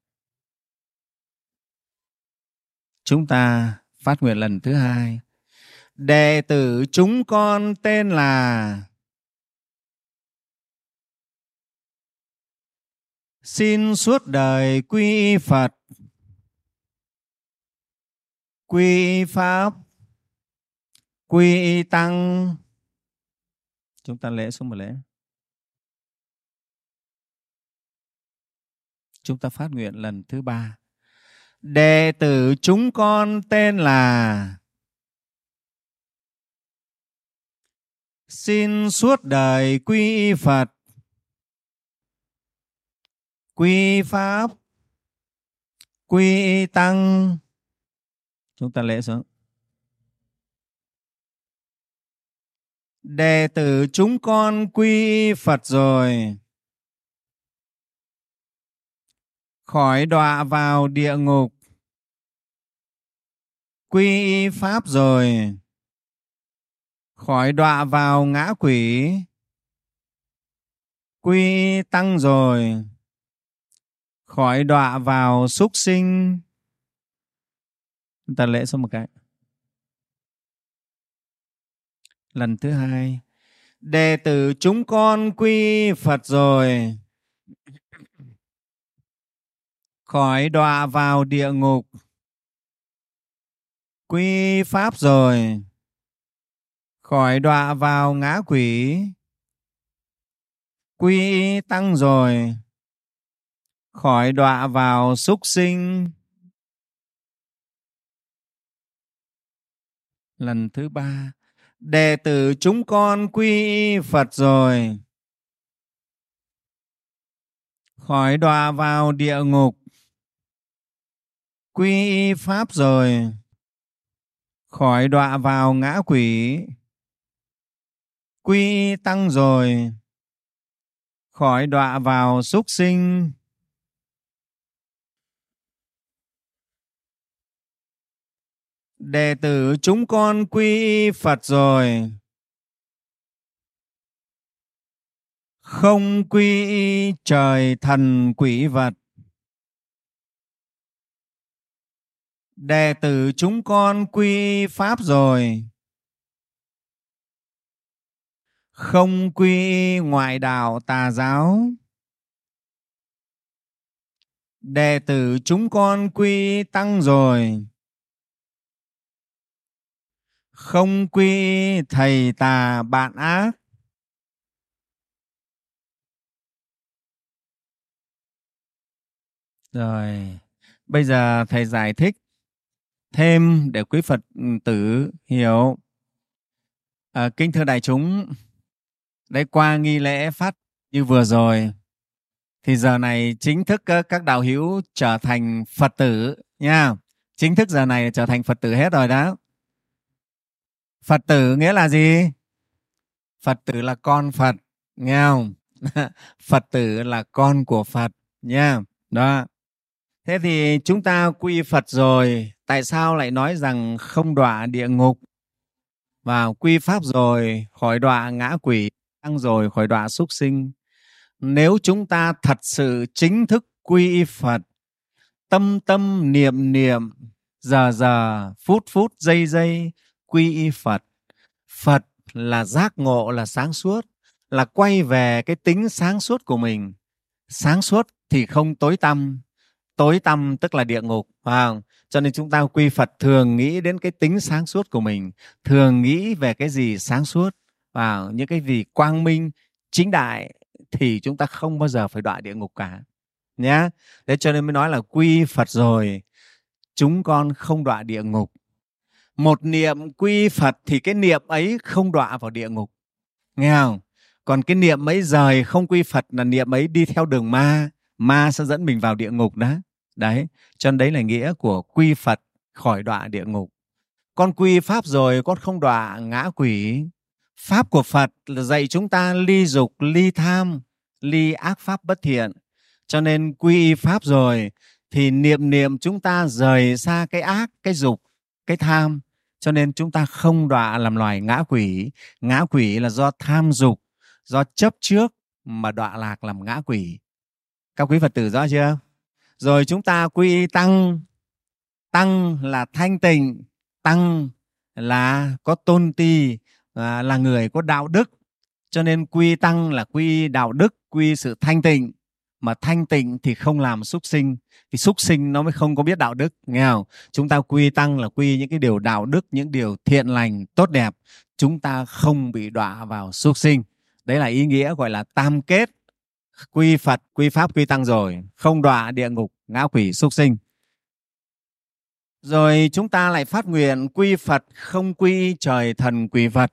Chúng ta phát nguyện lần thứ hai. Đệ tử chúng con tên là xin suốt đời quy y phật. Quy y pháp. Quy y tăng. Chúng ta lễ xuống một lễ. Chúng ta phát nguyện lần thứ ba. Đệ tử chúng con tên là xin suốt đời quy y phật. Quy pháp. Quy tăng. Chúng ta lễ xuống. Đệ tử chúng con quy phật rồi. Khỏi đọa vào địa ngục. Quy pháp rồi. Khỏi đọa vào ngã quỷ. Quy tăng rồi. Khỏi đọa vào súc sinh. Ta lễ xong một cái. Lần thứ hai. Đệ tử chúng con quy phật rồi khỏi đọa vào địa ngục. Quy pháp rồi. Khỏi đọa vào ngã quỷ. Quy tăng rồi. Khỏi đọa vào súc sinh. Lần thứ ba, đệ tử chúng con quy phật rồi. Khỏi đọa vào địa ngục quy y pháp rồi. Khỏi đọa vào ngã quỷ. Quy y tăng rồi. Khỏi đọa vào súc sinh. Đệ tử chúng con quy y phật rồi. Không quy y trời thần quỷ vật. Đệ tử chúng con quy pháp rồi. Không quy ngoại đạo tà giáo. Đệ tử chúng con quy tăng rồi. Không quy thầy tà bạn ác. Rồi, bây giờ thầy giải thích thêm để quý phật ừ, tử hiểu. À, kính thưa đại chúng đây qua nghi lễ phát như vừa rồi thì giờ này chính thức các đạo hữu trở thành phật tử nha. Chính thức giờ này trở thành phật tử hết rồi đó. Phật tử nghĩa là gì? Phật tử là con phật nghe không? Phật tử là con của phật nha. Đó. Thế thì chúng ta quy phật rồi tại sao lại nói rằng không đọa địa ngục? Và quy pháp rồi, khỏi đọa ngã quỷ, tăng rồi khỏi đọa súc sinh. Nếu chúng ta thật sự chính thức quy y phật, tâm tâm niệm niệm, giờ giờ, phút phút, giây giây, quy y phật phật là giác ngộ, là sáng suốt, là quay về cái tính sáng suốt của mình. Sáng suốt thì không tối tăm tối tăm tức là địa ngục, phải không? Cho nên chúng ta quy phật thường nghĩ đến cái tính sáng suốt của mình, thường nghĩ về cái gì sáng suốt. Và những cái gì quang minh, chính đại thì chúng ta không bao giờ phải đọa địa ngục cả nhé thế cho nên mới nói là quy phật rồi, chúng con không đọa địa ngục. Một niệm quy phật thì cái niệm ấy không đọa vào địa ngục, nghe không? Còn cái niệm ấy rời không quy phật là niệm ấy đi theo đường ma ma sẽ dẫn mình vào địa ngục đó đấy, cho nên đấy là nghĩa của quy phật khỏi đọa địa ngục. Con quy pháp rồi, con không đọa ngã quỷ. Pháp của phật là dạy chúng ta ly dục, ly tham, ly ác pháp bất thiện. Cho nên quy pháp rồi thì niệm niệm chúng ta rời xa cái ác, cái dục, cái tham. Cho nên chúng ta không đọa làm loài ngã quỷ. Ngã quỷ là do tham dục, do chấp trước mà đọa lạc làm ngã quỷ. Các quý phật tử rõ chưa? Rồi chúng ta quy tăng. Tăng là thanh tịnh tăng là có tôn ti à, là người có đạo đức. Cho nên quy tăng là quy đạo đức quy sự thanh tịnh. Mà thanh tịnh thì không làm súc sinh thì súc sinh nó mới không có biết đạo đức nghe không? Chúng ta quy tăng là quy những cái điều đạo đức những điều thiện lành tốt đẹp. Chúng ta không bị đọa vào súc sinh. Đấy là ý nghĩa gọi là tam kết quy phật quy pháp quy tăng rồi. Không đọa địa ngục ngã quỷ súc sinh. Rồi chúng ta lại phát nguyện quy phật không quy trời thần quỷ vật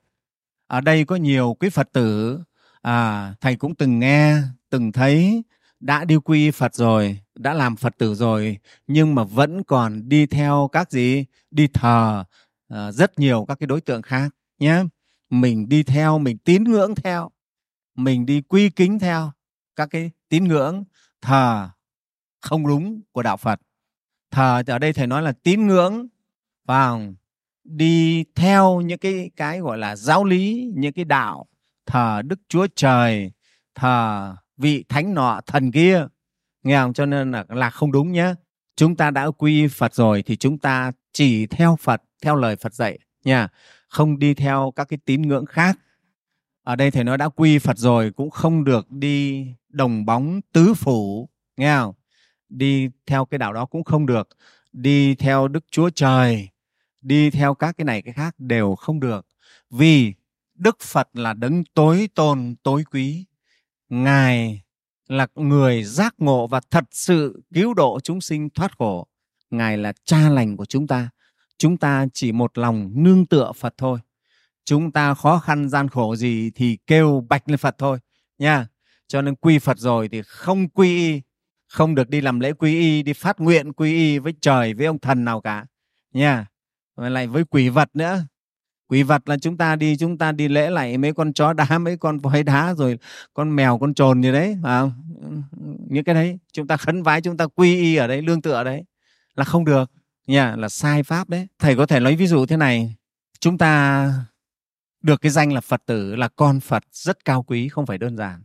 ở đây có nhiều quý phật tử à, thầy cũng từng nghe từng thấy đã đi quy phật rồi đã làm phật tử rồi nhưng mà vẫn còn đi theo các gì? Đi thờ à, rất nhiều các cái đối tượng khác nhé mình đi theo mình tín ngưỡng theo mình đi quy kính theo các cái tín ngưỡng thờ không đúng của đạo Phật. Thờ ở đây thầy nói là tín ngưỡng vào đi theo những cái cái gọi là giáo lý, những cái đạo thờ Đức Chúa Trời, thờ vị thánh nọ thần kia. Nghe không? Cho nên là là không đúng nhé. Chúng ta đã quy Phật rồi thì chúng ta chỉ theo Phật, theo lời Phật dạy nha. Không đi theo các cái tín ngưỡng khác ở đây thầy nói đã quy Phật rồi, cũng không được đi đồng bóng tứ phủ, nghe không? Đi theo cái đạo đó cũng không được. Đi theo Đức Chúa Trời, đi theo các cái này cái khác đều không được. Vì Đức Phật là đấng tối tôn, tối quý. Ngài là người giác ngộ và thật sự cứu độ chúng sinh thoát khổ. Ngài là cha lành của chúng ta. Chúng ta chỉ một lòng nương tựa Phật thôi chúng ta khó khăn gian khổ gì thì kêu bạch lên Phật thôi nha. Cho nên quy Phật rồi thì không quy y không được đi làm lễ quy y đi phát nguyện quy y với trời với ông thần nào cả nha. Và lại với quỷ vật nữa. Quỷ vật là chúng ta đi chúng ta đi lễ lại mấy con chó đá mấy con voi đá rồi con mèo con trồn như đấy à, những cái đấy chúng ta khấn vái chúng ta quy y ở đấy lương tựa ở đấy là không được nha là sai pháp đấy. Thầy có thể nói ví dụ thế này. Chúng ta được cái danh là Phật tử là con Phật rất cao quý không phải đơn giản.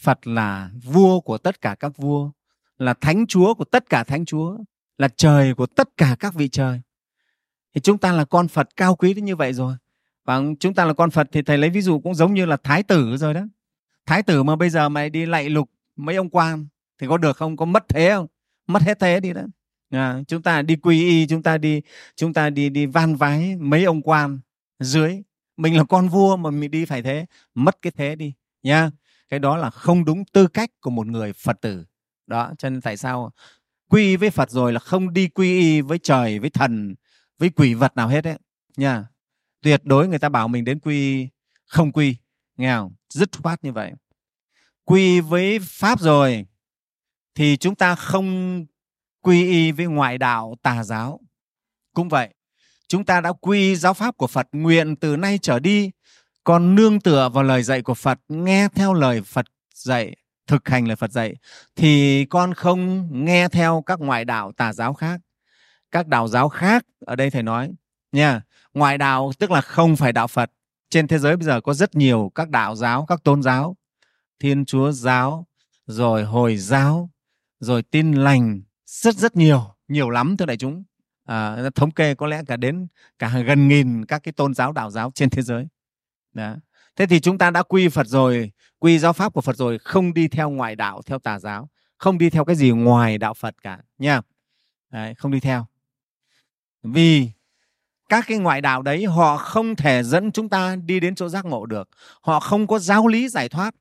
Phật là vua của tất cả các vua, là thánh chúa của tất cả thánh chúa, là trời của tất cả các vị trời. Thì chúng ta là con Phật cao quý đến như vậy rồi. Và chúng ta là con Phật thì thầy lấy ví dụ cũng giống như là thái tử rồi đó. Thái tử mà bây giờ mày đi lạy lục mấy ông quan thì có được không? Có mất thế không? Mất hết thế đi đó. À, chúng ta đi quy y, chúng ta đi chúng ta đi đi van vái mấy ông quan dưới mình là con vua mà mình đi phải thế. Mất cái thế đi, nha. Cái đó là không đúng tư cách của một người phật tử. Đó, cho nên tại sao quy y với phật rồi là không đi quy y với trời, với thần, với quỷ vật nào hết đấy nha. Tuyệt đối người ta bảo mình đến quy, không quy. Nghe không? Dứt khoát như vậy. Quy với pháp rồi thì chúng ta không quy y với ngoại đạo, tà giáo. Cũng vậy chúng ta đã quy giáo pháp của phật nguyện từ nay trở đi, còn nương tựa vào lời dạy của phật, nghe theo lời phật dạy, thực hành lời phật dạy, thì con không nghe theo các ngoại đạo tà giáo khác. Các đạo giáo khác, ở đây thầy nói, nha, ngoại đạo tức là không phải đạo phật. Trên thế giới bây giờ có rất nhiều các đạo giáo, các tôn giáo, thiên chúa giáo, rồi hồi giáo, rồi tin lành, rất rất nhiều nhiều lắm thưa đại chúng à, thống kê có lẽ cả đến cả gần nghìn các cái tôn giáo đạo giáo trên thế giới. Đó. thế thì chúng ta đã quy phật rồi quy giáo pháp của phật rồi không đi theo ngoại đạo theo tà giáo không đi theo cái gì ngoài đạo phật cả nha Đấy, không đi theo. Vì các cái ngoại đạo đấy họ không thể dẫn chúng ta đi đến chỗ giác ngộ được. Họ không có giáo lý giải thoát.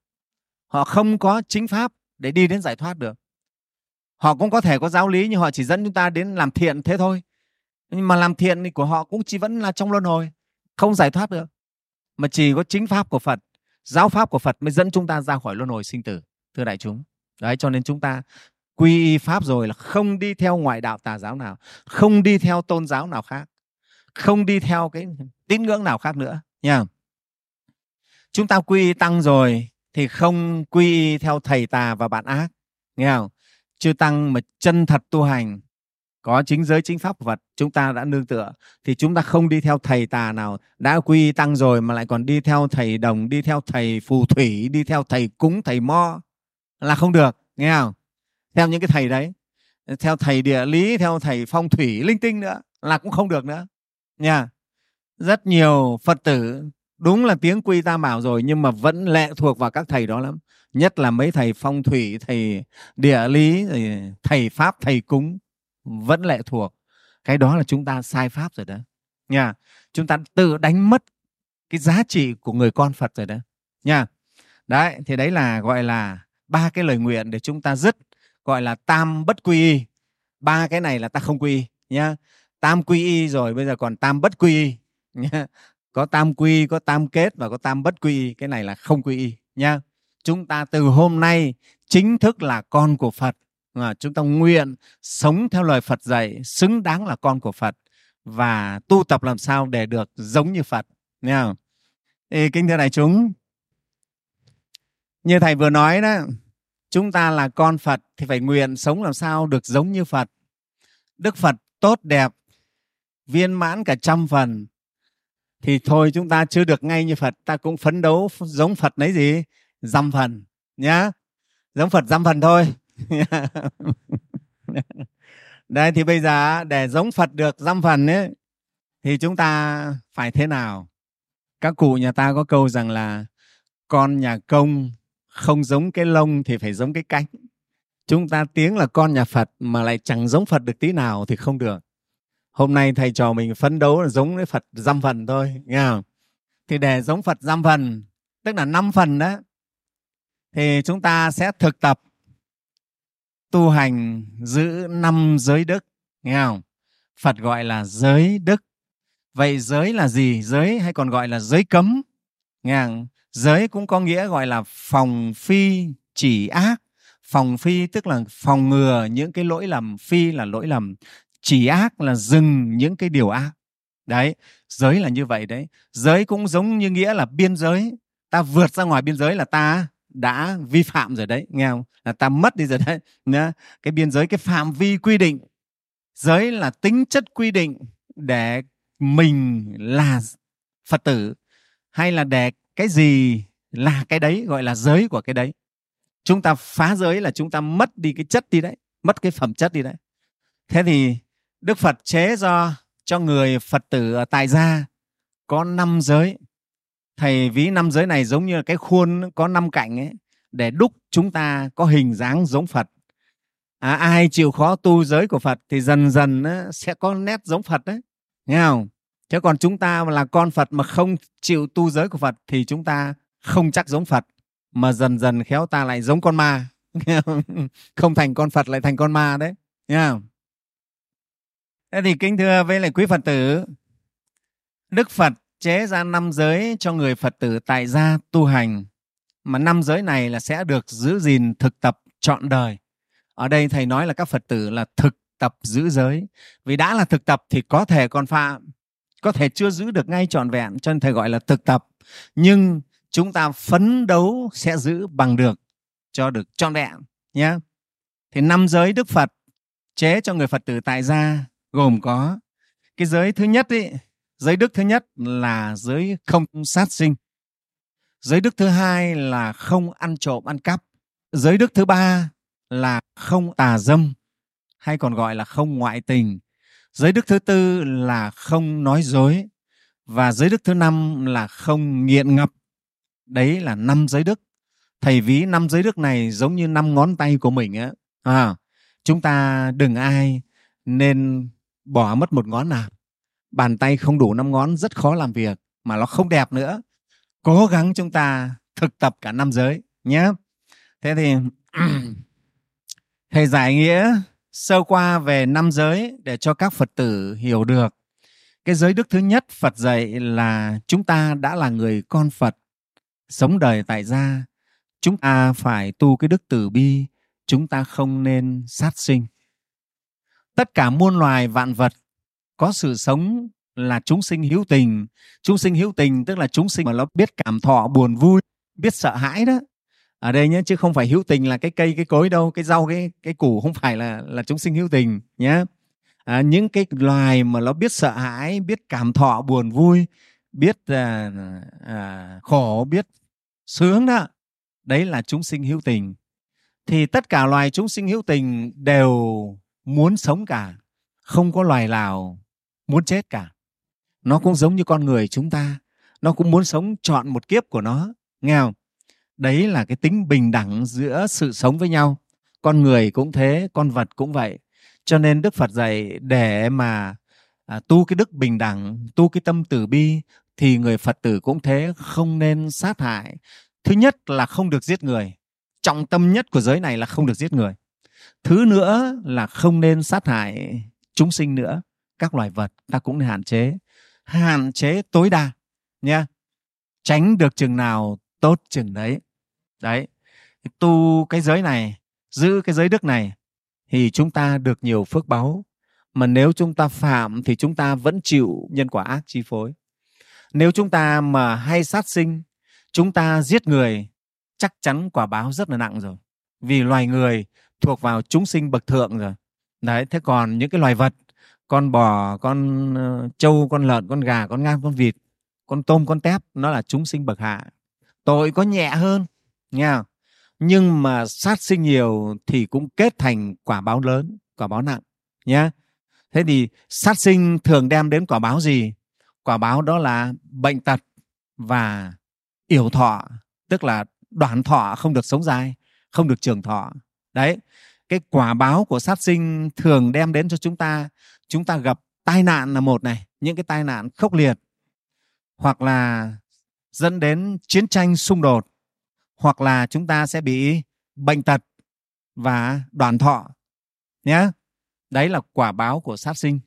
Họ không có chính pháp để đi đến giải thoát được. Họ cũng có thể có giáo lý nhưng họ chỉ dẫn chúng ta đến làm thiện thế thôi nhưng mà làm thiện thì của họ cũng chỉ vẫn là trong luân hồi, không giải thoát được. Mà chỉ có chính pháp của phật, giáo pháp của phật mới dẫn chúng ta ra khỏi luân hồi sinh tử, thưa đại chúng. Đấy, cho nên chúng ta quy y pháp rồi là không đi theo ngoại đạo tà giáo nào, không đi theo tôn giáo nào khác, không đi theo cái tín ngưỡng nào khác nữa nha chúng ta quy y tăng rồi thì không quy y theo thầy tà và bạn ác, nghe không? Chư tăng mà chân thật tu hành có chính giới, chính pháp của Phật, chúng ta đã nương tựa. Thì chúng ta không đi theo thầy tà nào. Đã quy tăng rồi mà lại còn đi theo thầy đồng, đi theo thầy phù thủy, đi theo thầy cúng, thầy mo là không được, nghe không? Theo những cái thầy đấy, theo thầy địa lý, theo thầy phong thủy linh tinh nữa là cũng không được nữa nha rất nhiều phật tử, đúng là tiếng quy tam bảo rồi nhưng mà vẫn lệ thuộc vào các thầy đó lắm. Nhất là mấy thầy phong thủy, thầy địa lý thầy pháp, thầy cúng vẫn lệ thuộc. Cái đó là chúng ta sai pháp rồi đó. Nha, chúng ta tự đánh mất cái giá trị của người con phật rồi đó. Nha, đấy, thì đấy là, gọi là, ba cái lời nguyện để chúng ta dứt, gọi là, tam bất quy y. Ba cái này là ta không quy y, nhá. Tam quy y rồi, bây giờ còn tam bất quy y, nhá. Có tam quy, có tam kết và có tam bất quy y, cái này là không quy y, nhá. Chúng ta từ hôm nay chính thức là con của phật à, chúng ta nguyện sống theo lời phật dạy xứng đáng là con của phật và tu tập làm sao để được giống như phật nha Ê, kính thưa đại chúng như thầy vừa nói đó chúng ta là con phật thì phải nguyện sống làm sao được giống như phật. Đức phật tốt đẹp viên mãn cả trăm phần thì thôi chúng ta chưa được ngay như phật ta cũng phấn đấu giống phật lấy gì? Dăm phần nhá. Giống phật dăm phần thôi. đây, thì bây giờ để giống phật được dăm phần ấy, thì chúng ta phải thế nào? Các cụ nhà ta có câu rằng là, con nhà công không giống cái lông thì phải giống cái cánh. Chúng ta tiếng là con nhà phật mà lại chẳng giống phật được tí nào thì không được. Hôm nay thầy trò mình phấn đấu là giống với phật dăm phần thôi, nghe không? Thì để giống phật dăm phần, tức là năm phần đó, thì chúng ta sẽ thực tập tu hành giữ năm giới đức, nghe không? Phật gọi là giới đức. Vậy giới là gì? Giới hay còn gọi là giới cấm? Nghe không? giới cũng có nghĩa gọi là phòng phi chỉ ác. Phòng phi tức là phòng ngừa những cái lỗi lầm. Phi là lỗi lầm. Chỉ ác là dừng những cái điều ác. Đấy, giới là như vậy đấy. Giới cũng giống như nghĩa là biên giới. Ta vượt ra ngoài biên giới là ta đã vi phạm rồi đấy, nghe không? Là ta mất đi rồi đấy, Nhá. cái biên giới, cái phạm vi quy định, giới là tính chất quy định để mình là phật tử, hay là để cái gì là cái đấy, gọi là giới của cái đấy. Chúng ta phá giới là chúng ta mất đi cái chất đi đấy, mất cái phẩm chất đi đấy. Thế thì đức phật chế do cho người phật tử ở tại gia có năm giới thầy ví năm giới này giống như cái khuôn có năm cạnh ấy để đúc chúng ta có hình dáng giống phật. À, ai chịu khó tu giới của phật thì dần dần sẽ có nét giống phật đấy. Nghe không? Chứ còn chúng ta là con phật mà không chịu tu giới của phật thì chúng ta không chắc giống phật mà dần dần khéo ta lại giống con ma. Không thành con phật lại thành con ma đấy. Nghe không? Thế thì kính thưa với lại quý phật tử đức phật chế ra năm giới cho người phật tử tại gia tu hành. Mà năm giới này là sẽ được giữ gìn, thực tập, trọn đời. Ở đây thầy nói là các phật tử là thực tập giữ giới. Vì đã là thực tập thì có thể còn phạm, có thể chưa giữ được ngay trọn vẹn, cho nên thầy gọi là thực tập. Nhưng chúng ta phấn đấu sẽ giữ bằng được, cho được trọn vẹn nhé thì năm giới đức phật chế cho người phật tử tại gia gồm có, cái giới thứ nhất ấy giới đức thứ nhất là giới không sát sinh. Giới đức thứ hai là không ăn trộm ăn cắp. Giới đức thứ ba là không tà dâm hay còn gọi là không ngoại tình. Giới đức thứ tư là không nói dối. Và giới đức thứ năm là không nghiện ngập. Đấy là năm giới đức. Thầy ví năm giới đức này giống như năm ngón tay của mình á. À, chúng ta đừng ai nên bỏ mất một ngón nào bàn tay không đủ năm ngón rất khó làm việc mà nó không đẹp nữa. Cố gắng chúng ta thực tập cả năm giới nhé. Thế thì thầy giải nghĩa sơ qua về năm giới để cho các phật tử hiểu được. Cái giới đức thứ nhất phật dạy là chúng ta đã là người con phật, sống đời tại gia. Chúng ta phải tu cái đức từ bi, chúng ta không nên sát sinh. Tất cả muôn loài vạn vật có sự sống là chúng sinh hữu tình. Chúng sinh hữu tình tức là chúng sinh mà nó biết cảm thọ buồn vui biết sợ hãi đó. Ở đây nhé chứ không phải hữu tình là cái cây cái cối đâu cái rau cái cái củ không phải là là chúng sinh hữu tình nhé. À, những cái loài mà nó biết sợ hãi biết cảm thọ buồn vui biết à, à, khổ biết sướng đó đấy là chúng sinh hữu tình. Thì tất cả loài chúng sinh hữu tình đều muốn sống cả không có loài nào muốn chết cả. Nó cũng giống như con người chúng ta. Nó cũng muốn sống chọn một kiếp của nó. Nghe không? Đấy là cái tính bình đẳng giữa sự sống với nhau. Con người cũng thế con vật cũng vậy. Cho nên đức phật dạy để mà à, tu cái đức bình đẳng tu cái tâm từ bi thì người phật tử cũng thế không nên sát hại. Thứ nhất là không được giết người. Trọng tâm nhất của giới này là không được giết người. Thứ nữa là không nên sát hại chúng sinh nữa các loài vật ta cũng nên hạn chế. Hạn chế tối đa nha tránh được chừng nào tốt chừng đấy. Đấy. Tu cái giới này, giữ cái giới đức này thì chúng ta được nhiều phước báu. Mà nếu chúng ta phạm thì chúng ta vẫn chịu nhân quả ác chi phối. Nếu chúng ta mà hay sát sinh, chúng ta giết người, chắc chắn quả báo rất là nặng rồi. Vì loài người thuộc vào chúng sinh bậc thượng rồi. Đấy, thế còn những cái loài vật con bò, con ờ, trâu, con lợn, con gà, con ngan con vịt, con tôm, con tép, nó là chúng sinh bậc hạ. Tội có nhẹ hơn nha nhưng mà sát sinh nhiều thì cũng kết thành quả báo lớn, quả báo nặng nhé thế thì sát sinh thường đem đến quả báo gì? Quả báo đó là bệnh tật và yểu thọ, tức là đoạn thọ không được sống dài, không được trường thọ. Đấy, cái quả báo của sát sinh thường đem đến cho chúng ta chúng ta gặp tai nạn là một này những cái tai nạn khốc liệt hoặc là dẫn đến chiến tranh xung đột hoặc là chúng ta sẽ bị bệnh tật và đoàn thọ nhé đấy là quả báo của sát sinh.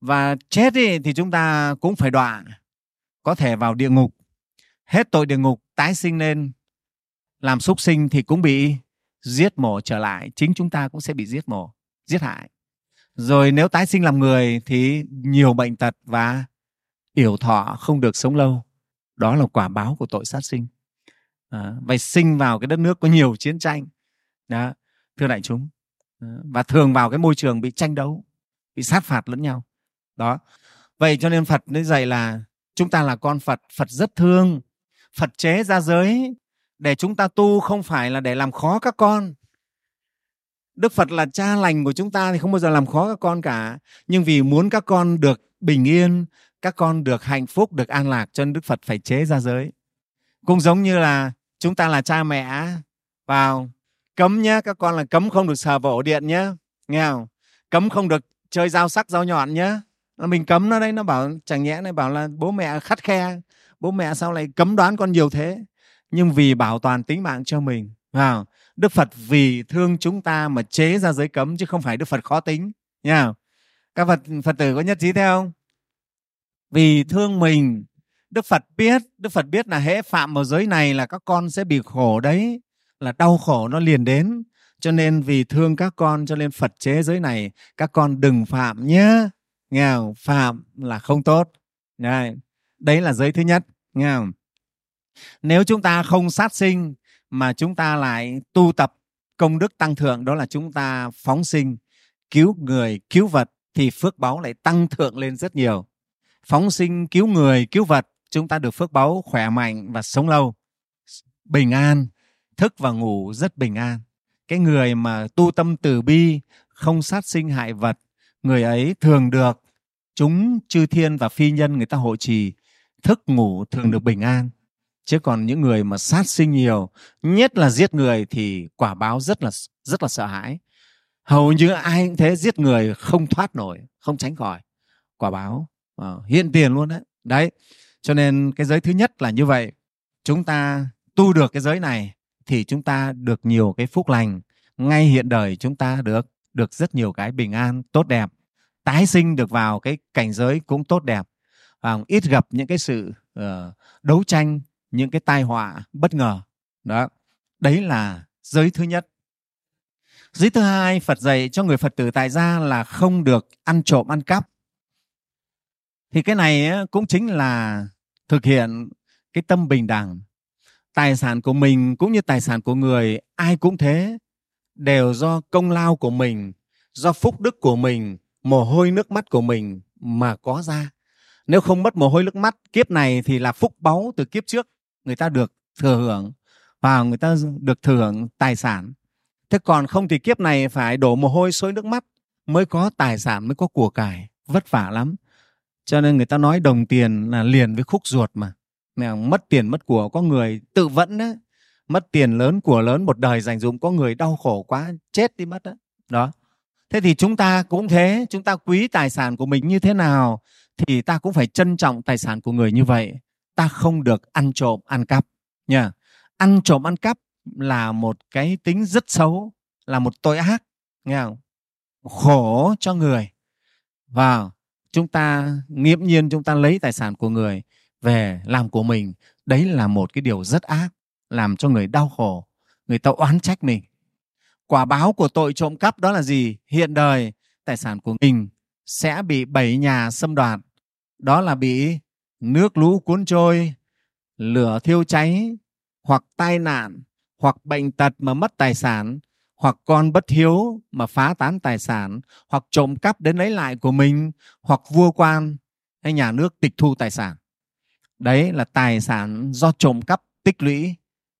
Và chết thì, thì chúng ta cũng phải đọa có thể vào địa ngục. Hết tội địa ngục tái sinh lên làm súc sinh thì cũng bị giết mổ trở lại chính chúng ta cũng sẽ bị giết mổ giết hại rồi nếu tái sinh làm người thì nhiều bệnh tật và yểu thọ không được sống lâu. Đó là quả báo của tội sát sinh. À, vậy sinh vào cái đất nước có nhiều chiến tranh. Đó thưa đại chúng. Ờ, và thường vào cái môi trường bị tranh đấu bị sát phạt lẫn nhau. Đó. Vậy cho nên phật mới dạy là chúng ta là con phật phật rất thương phật chế ra giới để chúng ta tu không phải là để làm khó các con đức phật là cha lành của chúng ta thì không bao giờ làm khó các con cả. Nhưng vì muốn các con được bình yên, các con được hạnh phúc, được an lạc cho nên đức phật phải chế ra giới. Cũng giống như là chúng ta là cha mẹ vào, cấm nhé các con là cấm không được sờ vào ổ điện nhé nghe không? Cấm không được chơi dao sắc, dao nhọn nhé mình cấm nó đấy, nó bảo chẳng nhẽ này bảo là bố mẹ khắt khe, bố mẹ sao lại cấm đoán con nhiều thế? Nhưng vì bảo toàn tính mạng cho mình vào đức phật vì thương chúng ta mà chế ra giới cấm chứ không phải đức phật khó tính nha. Các phật phật tử có nhất trí theo không? Vì thương mình đức phật biết đức phật biết là hễ phạm vào giới này là các con sẽ bị khổ đấy là đau khổ nó liền đến. Cho nên vì thương các con cho nên phật chế giới này các con đừng phạm nhé. Nghe không? phạm là không tốt. Đấy, đấy là giới thứ nhất nghe không? nếu chúng ta không sát sinh mà chúng ta lại tu tập công đức tăng thượng, đó là chúng ta phóng sinh, cứu người, cứu vật, thì phước báu lại tăng thượng lên rất nhiều. Phóng sinh, cứu người, cứu vật, chúng ta được phước báu khỏe mạnh và sống lâu bình an, thức và ngủ rất bình an. Cái người mà tu tâm từ bi, không sát sinh hại vật, người ấy thường được chúng chư thiên và phi nhân người ta hộ trì, thức, ngủ thường được bình an chứ còn những người mà sát sinh nhiều nhất là giết người thì quả báo rất là rất là sợ hãi. Hầu như ai cũng thế giết người không thoát nổi không tránh khỏi. Quả báo à, hiện tiền luôn đấy. Đấy cho nên cái giới thứ nhất là như vậy. Chúng ta tu được cái giới này thì chúng ta được nhiều cái phúc lành. Ngay hiện đời chúng ta được được rất nhiều cái bình an tốt đẹp. Tái sinh được vào cái cảnh giới cũng tốt đẹp. Và ít gặp những cái sự uh, đấu tranh những cái tai họa bất ngờ. Đó, đấy là giới thứ nhất. Giới thứ hai, phật dạy cho người phật tử tại gia là không được ăn trộm, ăn cắp. Thì cái này cũng chính là thực hiện cái tâm bình đẳng. Tài sản của mình cũng như tài sản của người, ai cũng thế, đều do công lao của mình, do phúc đức của mình, mồ hôi nước mắt của mình mà có ra. Nếu không mất mồ hôi nước mắt, kiếp này thì là phúc báu từ kiếp trước người ta được thừa hưởng và người ta được thừa hưởng tài sản. Thế còn không thì kiếp này phải đổ mồ hôi xối nước mắt mới có tài sản mới có của cải. Vất vả lắm. Cho nên người ta nói đồng tiền là liền với khúc ruột mà. Nè, mất tiền mất của có người tự vẫn đấy mất tiền lớn của lớn một đời dành dụng có người đau khổ quá chết đi mất đó đó. Thế thì chúng ta cũng thế chúng ta quý tài sản của mình như thế nào thì ta cũng phải trân trọng tài sản của người như vậy ta không được ăn trộm ăn cắp nha ăn trộm ăn cắp là một cái tính rất xấu, là một tội ác, nghe không? Khổ cho người. Và chúng ta nghiễm nhiên chúng ta lấy tài sản của người về làm của mình. Đấy là một cái điều rất ác, làm cho người đau khổ, người ta oán trách mình. Quả báo của tội trộm cắp đó là gì? Hiện đời, tài sản của mình sẽ bị bảy nhà xâm đoạt. Đó là bị nước lũ cuốn trôi, lửa thiêu cháy, hoặc tai nạn, hoặc bệnh tật mà mất tài sản, hoặc con bất hiếu mà phá tán tài sản, hoặc trộm cắp đến lấy lại của mình, hoặc vua quan hay nhà nước tịch thu tài sản. Đấy là tài sản do trộm cắp, tích lũy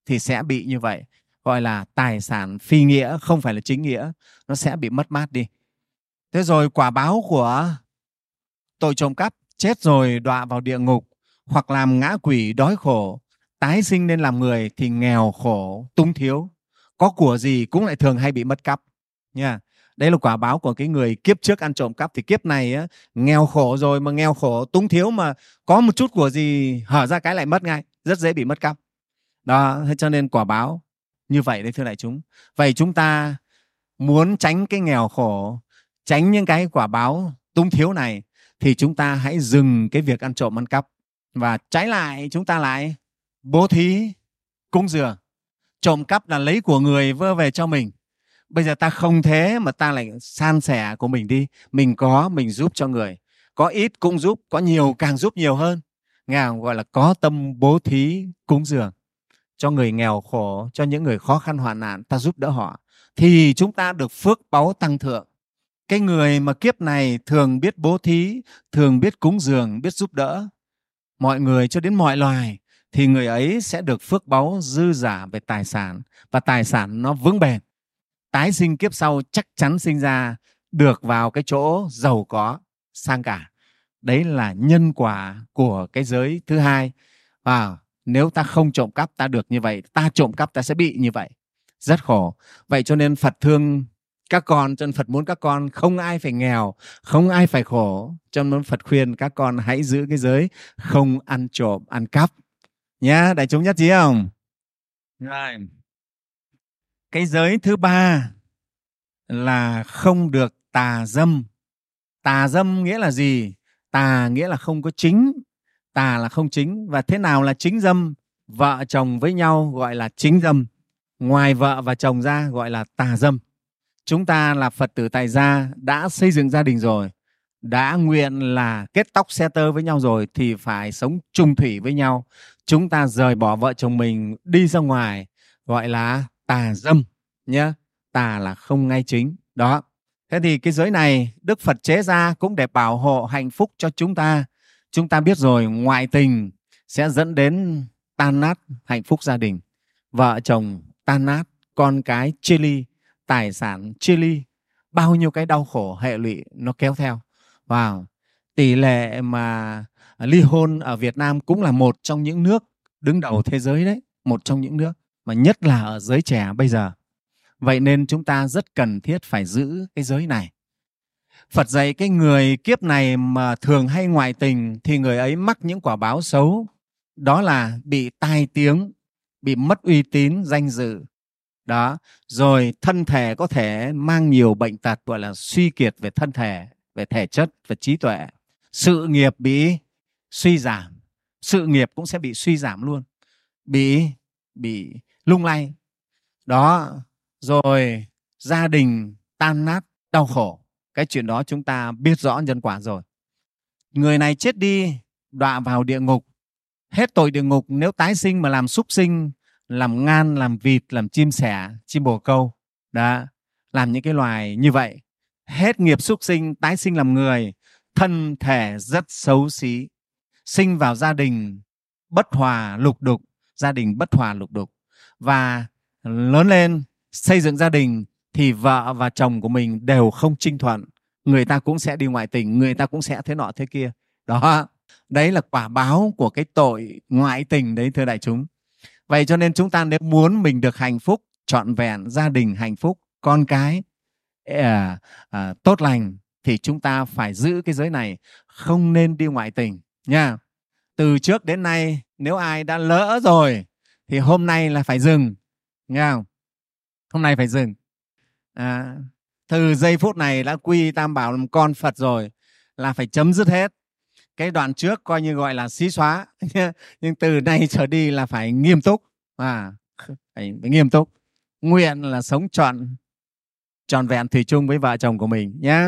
thì sẽ bị như vậy. Gọi là tài sản phi nghĩa, không phải là chính nghĩa. Nó sẽ bị mất mát đi. Thế rồi quả báo của tội trộm cắp chết rồi đọa vào địa ngục hoặc làm ngã quỷ đói khổ tái sinh nên làm người thì nghèo khổ tung thiếu. Có của gì cũng lại thường hay bị mất cắp nha. Đây là quả báo của cái người kiếp trước ăn trộm cắp. Thì kiếp này á, nghèo khổ rồi mà nghèo khổ tung thiếu mà có một chút của gì hở ra cái lại mất ngay rất dễ bị mất cắp. Đó thế cho nên quả báo như vậy đấy thưa đại chúng. Vậy chúng ta muốn tránh cái nghèo khổ tránh những cái quả báo tung thiếu này thì chúng ta hãy dừng cái việc ăn trộm ăn cắp. Và trái lại, chúng ta lại bố thí, cúng dường trộm cắp là lấy của người vơ về cho mình. Bây giờ ta không thế mà ta lại san sẻ của mình đi. Mình có, mình giúp cho người. Có ít cũng giúp, có nhiều càng giúp nhiều hơn. Nghe không? gọi là có tâm bố thí, cúng dường cho người nghèo khổ, cho những người khó khăn hoạn nạn, ta giúp đỡ họ. Thì chúng ta được phước báu tăng thượng cái người mà kiếp này thường biết bố thí, thường biết cúng dường, biết giúp đỡ. Mọi người cho đến mọi loài thì người ấy sẽ được phước báu dư giả về tài sản và tài sản nó vững bền. Tái sinh kiếp sau chắc chắn sinh ra được vào cái chỗ giàu có, sang cả. Đấy là nhân quả của cái giới thứ hai. Và nếu ta không trộm cắp ta được như vậy, ta trộm cắp ta sẽ bị như vậy. Rất khổ. Vậy cho nên phật thương các con cho nên phật muốn các con không ai phải nghèo không ai phải khổ. Cho nên phật khuyên các con hãy giữ cái giới không ăn trộm ăn cắp. Nhá đại chúng nhất trí không? Rồi. Cái giới thứ ba là không được tà dâm. Tà dâm nghĩa là gì? Tà nghĩa là không có chính. Tà là không chính. Và thế nào là chính dâm? Vợ chồng với nhau gọi là chính dâm. Ngoài vợ và chồng ra gọi là tà dâm chúng ta là phật tử tại gia, đã xây dựng gia đình rồi, đã nguyện là kết tóc xe tơ với nhau rồi thì phải sống chung thủy với nhau. Chúng ta rời bỏ vợ chồng mình đi ra ngoài, gọi là tà dâm nhé tà là không ngay chính, đó. Thế thì cái giới này đức phật chế ra cũng để bảo hộ hạnh phúc cho chúng ta. Chúng ta biết rồi, ngoại tình sẽ dẫn đến tan nát hạnh phúc gia đình. Vợ chồng tan nát, con cái chia ly tài sản chia ly, bao nhiêu cái đau khổ hệ lụy nó kéo theo. Và tỷ lệ mà ly hôn ở Việt Nam cũng là một trong những nước đứng đầu thế giới đấy, một trong những nước mà nhất là ở giới trẻ bây giờ. Vậy nên chúng ta rất cần thiết phải giữ cái giới này. Phật dạy cái người kiếp này mà thường hay ngoại tình thì người ấy mắc những quả báo xấu, đó là bị tai tiếng, bị mất uy tín, danh dự đó, rồi thân thể có thể mang nhiều bệnh tật, gọi là suy kiệt về thân thể, về thể chất và trí tuệ. Sự nghiệp bị suy giảm, sự nghiệp cũng sẽ bị suy giảm luôn, bị bị lung lay. Đó, rồi gia đình tan nát, đau khổ. Cái chuyện đó chúng ta biết rõ nhân quả rồi. Người này chết đi, đọa vào địa ngục. Hết tội địa ngục, nếu tái sinh mà làm súc sinh làm ngan, làm vịt, làm chim sẻ, chim bồ câu. Đó, làm những cái loài như vậy. Hết nghiệp súc sinh, tái sinh làm người, thân thể rất xấu xí. Sinh vào gia đình bất hòa lục đục, gia đình bất hòa lục đục. Và lớn lên, xây dựng gia đình thì vợ và chồng của mình đều không trinh thuận. Người ta cũng sẽ đi ngoại tình, người ta cũng sẽ thế nọ thế kia. Đó, đấy là quả báo của cái tội ngoại tình đấy, thưa đại chúng vậy cho nên chúng ta nếu muốn mình được hạnh phúc trọn vẹn gia đình hạnh phúc con cái à, à, tốt lành thì chúng ta phải giữ cái giới này không nên đi ngoại tình nha. Từ trước đến nay nếu ai đã lỡ rồi thì hôm nay là phải dừng nghe không hôm nay phải dừng. À, từ giây phút này đã quy tam bảo làm con phật rồi là phải chấm dứt hết cái đoạn trước coi như gọi là xí xóa nhưng từ nay trở đi là phải nghiêm túc. À phải, phải nghiêm túc. Nguyện là sống trọn trọn vẹn thủy chung với vợ chồng của mình nhé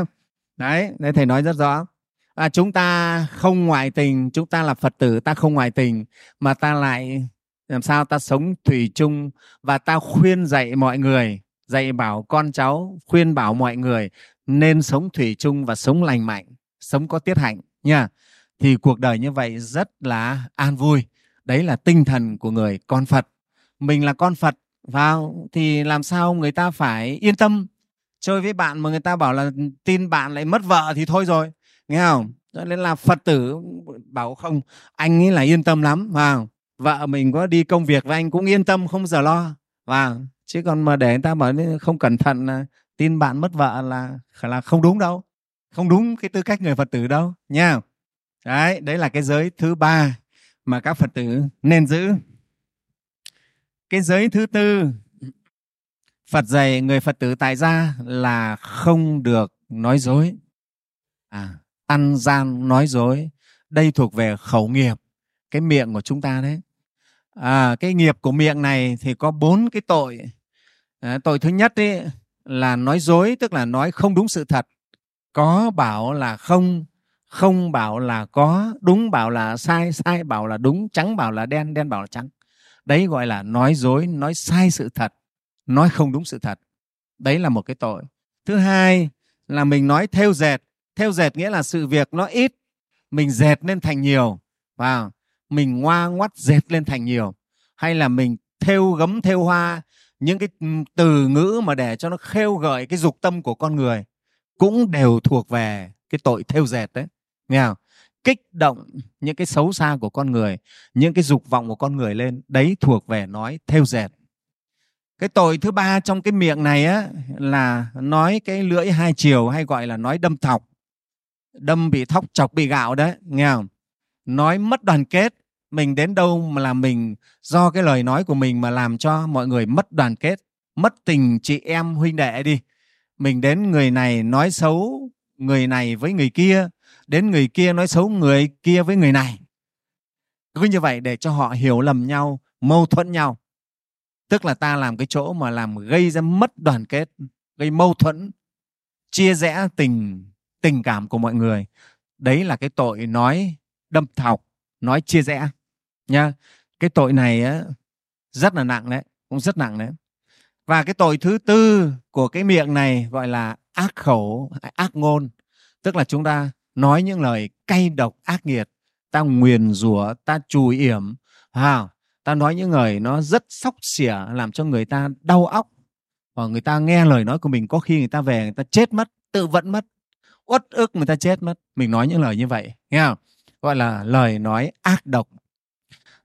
đấy đấy thầy nói rất rõ. À, chúng ta không ngoại tình chúng ta là phật tử ta không ngoại tình mà ta lại làm sao ta sống thủy chung và ta khuyên dạy mọi người dạy bảo con cháu khuyên bảo mọi người nên sống thủy chung và sống lành mạnh sống có tiết hạnh nha thì cuộc đời như vậy rất là an vui. Đấy là tinh thần của người con phật. Mình là con phật, vào thì làm sao người ta phải yên tâm? Chơi với bạn mà người ta bảo là tin bạn lại mất vợ thì thôi rồi. Nghe không? Cho nên là phật tử bảo không, anh ấy là yên tâm lắm, vào. Vợ mình có đi công việc với anh cũng yên tâm, không giờ lo và chứ còn mà để người ta bảo không cẩn thận tin bạn mất vợ là là không đúng đâu. Không đúng cái tư cách người phật tử đâu nha đấy đấy là cái giới thứ ba mà các phật tử nên giữ. Cái giới thứ tư phật dạy người phật tử tại gia là không được nói dối. À, ăn gian nói dối đây thuộc về khẩu nghiệp cái miệng của chúng ta đấy. À, cái nghiệp của miệng này thì có bốn cái tội. À, tội thứ nhất ấy là nói dối tức là nói không đúng sự thật có bảo là không không bảo là có, đúng bảo là sai sai bảo là đúng, trắng bảo là đen đen bảo là trắng. Đấy gọi là nói dối, nói sai sự thật, nói không đúng sự thật. Đấy là một cái tội. Thứ hai là mình nói theo dệt. Theo dệt nghĩa là sự việc nó ít, mình dệt lên thành nhiều. Và mình ngoa ngoắt dệt lên thành nhiều. Hay là mình theo gấm theo hoa, những cái từ ngữ mà để cho nó khêu gợi cái dục tâm của con người cũng đều thuộc về cái tội theo dệt đấy nghe không? Kích động những cái xấu xa của con người, những cái dục vọng của con người lên, đấy thuộc về nói theo dệt. Cái tội thứ ba trong cái miệng này á, là nói cái lưỡi hai chiều hay gọi là nói đâm thọc. Đâm bị thóc, chọc bị gạo đấy, nghe không? Nói mất đoàn kết, mình đến đâu mà là mình, do cái lời nói của mình mà làm cho mọi người mất đoàn kết, mất tình chị em, huynh đệ đi. Mình đến người này nói xấu, người này với người kia đến người kia nói xấu người kia với người này. Cứ như vậy để cho họ hiểu lầm nhau mâu thuẫn nhau. Tức là ta làm cái chỗ mà làm gây ra mất đoàn kết gây mâu thuẫn chia rẽ tình tình cảm của mọi người. Đấy là cái tội nói đâm thọc nói chia rẽ nha cái tội này á, rất là nặng đấy cũng rất nặng đấy. Và cái tội thứ tư của cái miệng này gọi là ác khẩu ác ngôn. Tức là chúng ta nói những lời cay độc ác nghiệt ta nguyền rủa ta chùi yểm. À, ta nói những lời nó rất sóc xỉa làm cho người ta đau óc. Và người ta nghe lời nói của mình có khi người ta về người ta chết mất tự vẫn mất. Uất ức người ta chết mất. Mình nói những lời như vậy nghe không? Gọi là lời nói ác độc.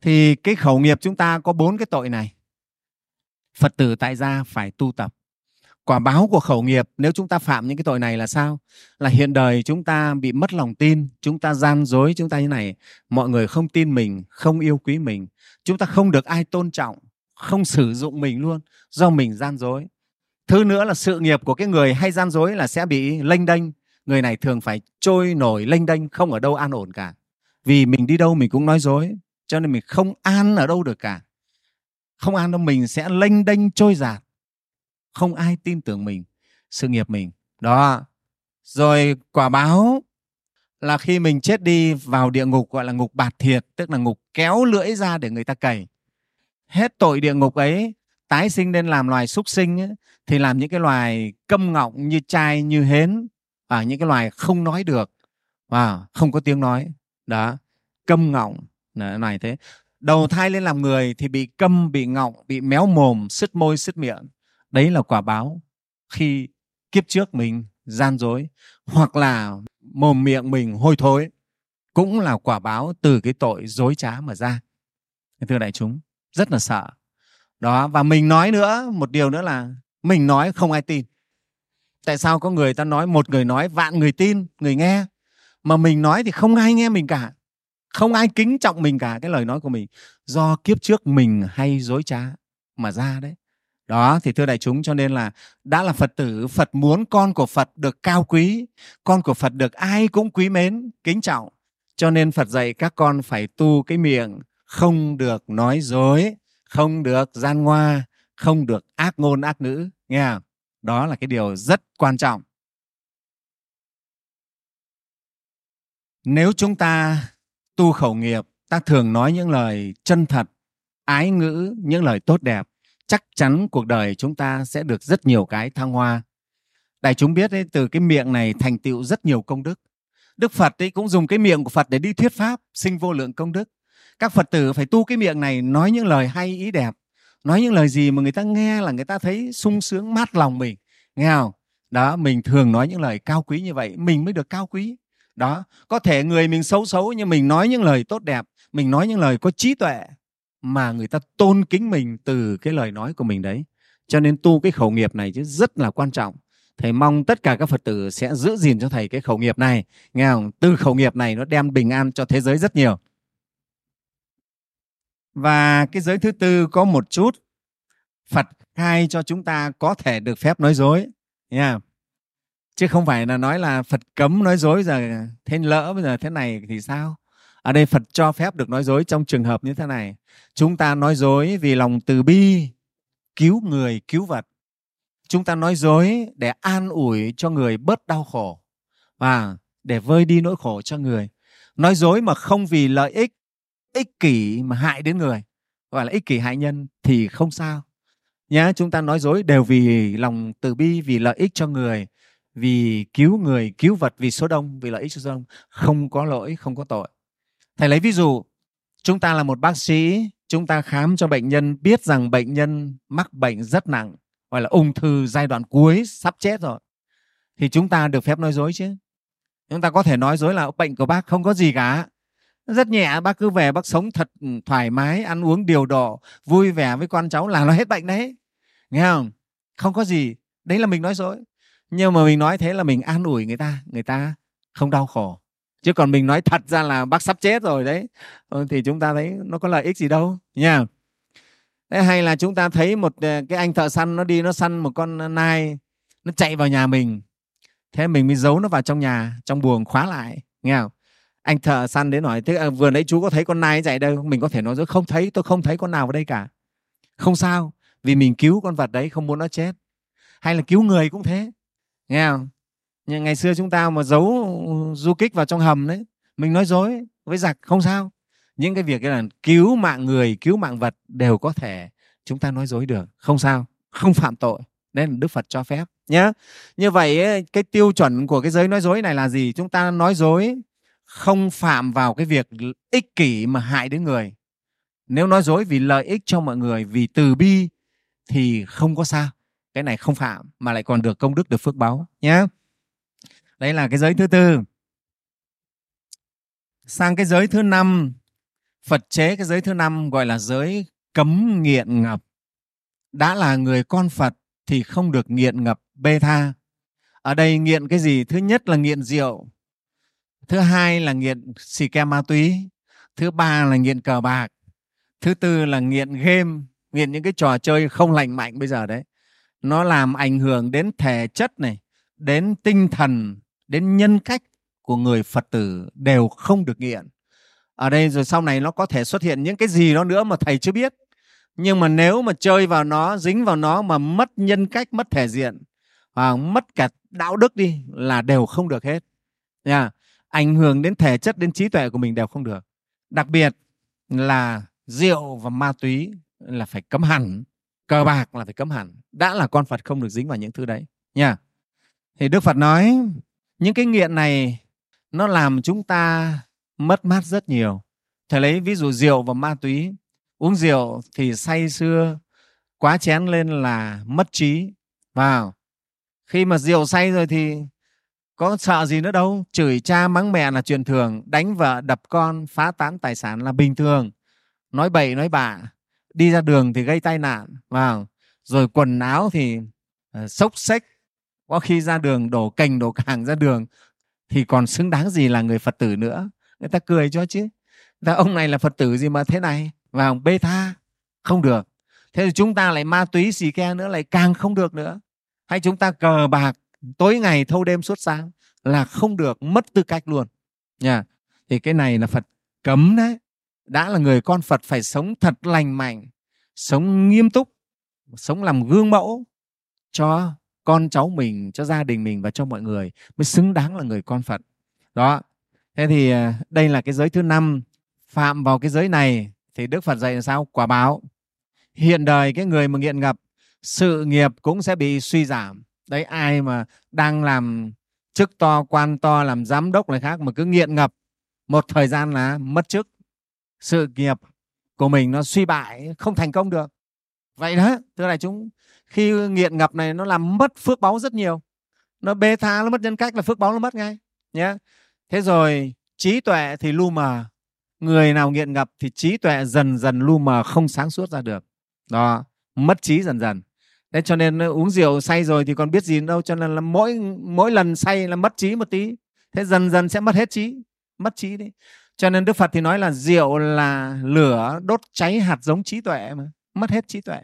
Thì cái khẩu nghiệp chúng ta có bốn cái tội này. Phật tử tại gia phải tu tập quả báo của khẩu nghiệp, nếu chúng ta phạm những cái tội này là sao? Là hiện đời chúng ta bị mất lòng tin, chúng ta gian dối, chúng ta như này, mọi người không tin mình, không yêu quý mình. Chúng ta không được ai tôn trọng, không sử dụng mình luôn, do mình gian dối. Thứ nữa là sự nghiệp của cái người hay gian dối là sẽ bị lênh đênh. Người này thường phải trôi nổi lênh đênh, không ở đâu an ổn cả. Vì mình đi đâu mình cũng nói dối, cho nên mình không an ở đâu được cả. Không an đâu, mình sẽ lênh đênh trôi giạt không ai tin tưởng mình sự nghiệp mình. Đó. Rồi quả báo là khi mình chết đi vào địa ngục gọi là ngục bạt thiệt tức là ngục kéo lưỡi ra để người ta cày. Hết tội địa ngục ấy tái sinh lên làm loài súc sinh ấy, thì làm những cái loài câm ngọng như trai như hến và những cái loài không nói được. Và không có tiếng nói. Đó. Câm ngọng. Là loài thế. Đầu thai lên làm người thì bị câm bị ngọng bị méo mồm sứt môi sứt miệng đấy là quả báo khi kiếp trước mình gian dối hoặc là mồm miệng mình hôi thối cũng là quả báo từ cái tội dối trá mà ra. Thưa đại chúng, rất là sợ. Đó, và mình nói nữa, một điều nữa là mình nói không ai tin. Tại sao có người ta nói, một người nói vạn người tin, người nghe, mà mình nói thì không ai nghe mình cả. Không ai kính trọng mình cả, cái lời nói của mình. Do kiếp trước mình hay dối trá mà ra đấy đó, thì thưa đại chúng, cho nên là đã là phật tử, phật muốn con của phật được cao quý, con của phật được ai cũng quý mến, kính trọng. Cho nên phật dạy các con phải tu cái miệng không được nói dối, không được gian ngoa, không được ác ngôn ác ngữ, nghe không? đó là cái điều rất quan trọng. Nếu chúng ta tu khẩu nghiệp, ta thường nói những lời chân thật, ái ngữ, những lời tốt đẹp chắc chắn cuộc đời chúng ta sẽ được rất nhiều cái thăng hoa. Đại chúng biết ấy, từ cái miệng này thành tựu rất nhiều công đức. Đức phật ấy cũng dùng cái miệng của phật để đi thuyết pháp sinh vô lượng công đức. Các phật tử phải tu cái miệng này nói những lời hay ý đẹp nói những lời gì mà người ta nghe là người ta thấy sung sướng mát lòng mình. Nghe không? Đó mình thường nói những lời cao quý như vậy mình mới được cao quý. Đó có thể người mình xấu xấu nhưng mình nói những lời tốt đẹp mình nói những lời có trí tuệ mà người ta tôn kính mình từ cái lời nói của mình đấy. Cho nên tu cái khẩu nghiệp này chứ rất là quan trọng. Thầy mong tất cả các phật tử sẽ giữ gìn cho thầy cái khẩu nghiệp này. Nghe không? Từ khẩu nghiệp này nó đem bình an cho thế giới rất nhiều. Và cái giới thứ tư có một chút phật khai cho chúng ta có thể được phép nói dối. Nha chứ không phải là nói là phật cấm nói dối, giờ thế lỡ bây giờ thế này thì sao? Ở đây phật cho phép được nói dối trong trường hợp như thế này. Chúng ta nói dối vì lòng từ bi, cứu người, cứu vật. Chúng ta nói dối để an ủi cho người bớt đau khổ và để vơi đi nỗi khổ cho người. Nói dối mà không vì lợi ích ích kỷ mà hại đến người, gọi là ích kỷ hại nhân thì không sao. Nhá, chúng ta nói dối đều vì lòng từ bi, vì lợi ích cho người, vì cứu người, cứu vật, vì số đông, vì lợi ích cho số đông. Không có lỗi, không có tội thầy lấy ví dụ, chúng ta là một bác sĩ, chúng ta khám cho bệnh nhân biết rằng bệnh nhân mắc bệnh rất nặng, gọi là ung thư giai đoạn cuối, sắp chết rồi, thì chúng ta được phép nói dối chứ. Chúng ta có thể nói dối là bệnh của bác không có gì cả. Rất nhẹ, bác cứ về bác sống thật ừ, thoải mái, ăn uống điều độ, vui vẻ với con cháu là nó hết bệnh đấy. Nghe không? Không có gì. Đấy là mình nói dối. Nhưng mà mình nói thế là mình an ủi người ta. Người ta không đau khổ chứ còn mình nói thật ra là bác sắp chết rồi đấy. Ờ, thì chúng ta thấy nó có lợi ích gì đâu nha. Thế hay là chúng ta thấy một ờ, cái anh thợ săn nó đi nó săn một con nai nó chạy vào nhà mình. Thế mình mới giấu nó vào trong nhà trong buồng khóa lại nghe không? Anh thợ săn đến hỏi thế à, vừa nãy chú có thấy con nai chạy đâu? Mình có thể nói dối không thấy tôi không thấy con nào ở đây cả. Không sao vì mình cứu con vật đấy không muốn nó chết. Hay là cứu người cũng thế nghe không? Nhưng ngày xưa chúng ta mà giấu du kích vào trong hầm đấy, mình nói dối với giặc, không sao. Những cái việc là cứu mạng người, cứu mạng vật đều có thể chúng ta nói dối được, không sao, không phạm tội. Nên là đức phật cho phép nhé như vậy cái tiêu chuẩn của cái giới nói dối này là gì? Chúng ta nói dối không phạm vào cái việc ích kỷ mà hại đến người. Nếu nói dối vì lợi ích cho mọi người, vì từ bi, thì không có sao. Cái này không phạm mà lại còn được công đức được phước báo nhé đấy là cái giới thứ tư. Sang cái giới thứ năm, phật chế cái giới thứ năm gọi là giới cấm nghiện ngập. Đã là người con phật thì không được nghiện ngập, bê tha. Ở đây nghiện cái gì? Thứ nhất là nghiện rượu, thứ hai là nghiện xì ke ma túy, thứ ba là nghiện cờ bạc, thứ tư là nghiện game, nghiện những cái trò chơi không lành mạnh bây giờ đấy. Nó làm ảnh hưởng đến thể chất này, đến tinh thần đến nhân cách của người phật tử đều không được nghiện. Ở đây rồi sau này nó có thể xuất hiện những cái gì đó nữa mà thầy chưa biết. Nhưng mà nếu mà chơi vào nó, dính vào nó mà mất nhân cách, mất thể diện và mất cả đạo đức đi là đều không được hết. Nha, ảnh hưởng đến thể chất, đến trí tuệ của mình đều không được. Đặc biệt là rượu và ma túy là phải cấm hẳn, cờ bạc là phải cấm hẳn. Đã là con phật không được dính vào những thứ đấy. Nha, thì đức phật nói những cái nghiện này nó làm chúng ta mất mát rất nhiều. Thầy lấy ví dụ rượu và ma túy. Uống rượu thì say sưa quá chén lên là mất trí. Vào khi mà rượu say rồi thì có sợ gì nữa đâu. Chửi cha mắng mẹ là chuyện thường đánh vợ đập con phá tán tài sản là bình thường. Nói bậy nói bạ đi ra đường thì gây tai nạn. Vào rồi quần áo thì uh, xốc xếch có khi ra đường đổ cành, đổ càng ra đường thì còn xứng đáng gì là người phật tử nữa? Người ta cười cho chứ. Ta ông này là phật tử gì mà thế này? Và ông bê tha. Không được. Thế thì chúng ta lại ma túy xì ke nữa, lại càng không được nữa. Hay chúng ta cờ bạc tối ngày, thâu đêm, suốt sáng là không được, mất tư cách luôn. Nha. Thì cái này là phật cấm đấy. Đã là người con phật phải sống thật lành mạnh, sống nghiêm túc, sống làm gương mẫu cho con cháu mình, cho gia đình mình và cho mọi người mới xứng đáng là người con phật. Đó. Thế thì à, đây là cái giới thứ năm. Phạm vào cái giới này thì đức phật dạy là sao? Quả báo. Hiện đời cái người mà nghiện ngập, sự nghiệp cũng sẽ bị suy giảm. Đấy, ai mà đang làm chức to, quan to, làm giám đốc này khác mà cứ nghiện ngập, một thời gian là mất chức. Sự nghiệp của mình nó suy bại, không thành công được vậy đó thưa đại chúng, khi nghiện ngập này nó làm mất phước báu rất nhiều. Nó bê tha, nó mất nhân cách là phước báu nó mất ngay nhé thế rồi, trí tuệ thì lu mờ. Người nào nghiện ngập thì trí tuệ dần dần lu mờ, không sáng suốt ra được. Đó, mất trí dần dần. Thế cho nên ờ, uống rượu say rồi thì còn biết gì đâu, cho nên là mỗi mỗi lần say là mất trí một tí. Thế dần dần sẽ mất hết trí, mất trí đấy cho nên đức phật thì nói là rượu là lửa đốt cháy hạt giống trí tuệ mà, mất hết trí tuệ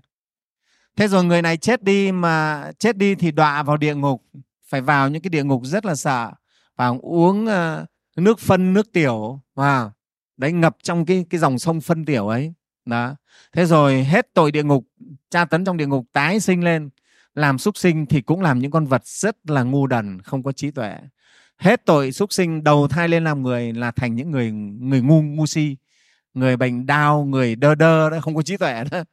thế rồi người này chết đi mà chết đi thì đọa vào địa ngục, phải vào những cái địa ngục rất là sợ và uống ờ, nước phân, nước tiểu và đấy, ngập trong cái cái dòng sông phân tiểu ấy, đó. Thế rồi hết tội địa ngục, tra tấn trong địa ngục, tái sinh lên. Làm súc sinh thì cũng làm những con vật rất là ngu đần, không có trí tuệ. Hết tội súc sinh, đầu thai lên làm người là thành những người người ngu ngu si. Người bệnh đau, người đơ đơ đó, không có trí tuệ đó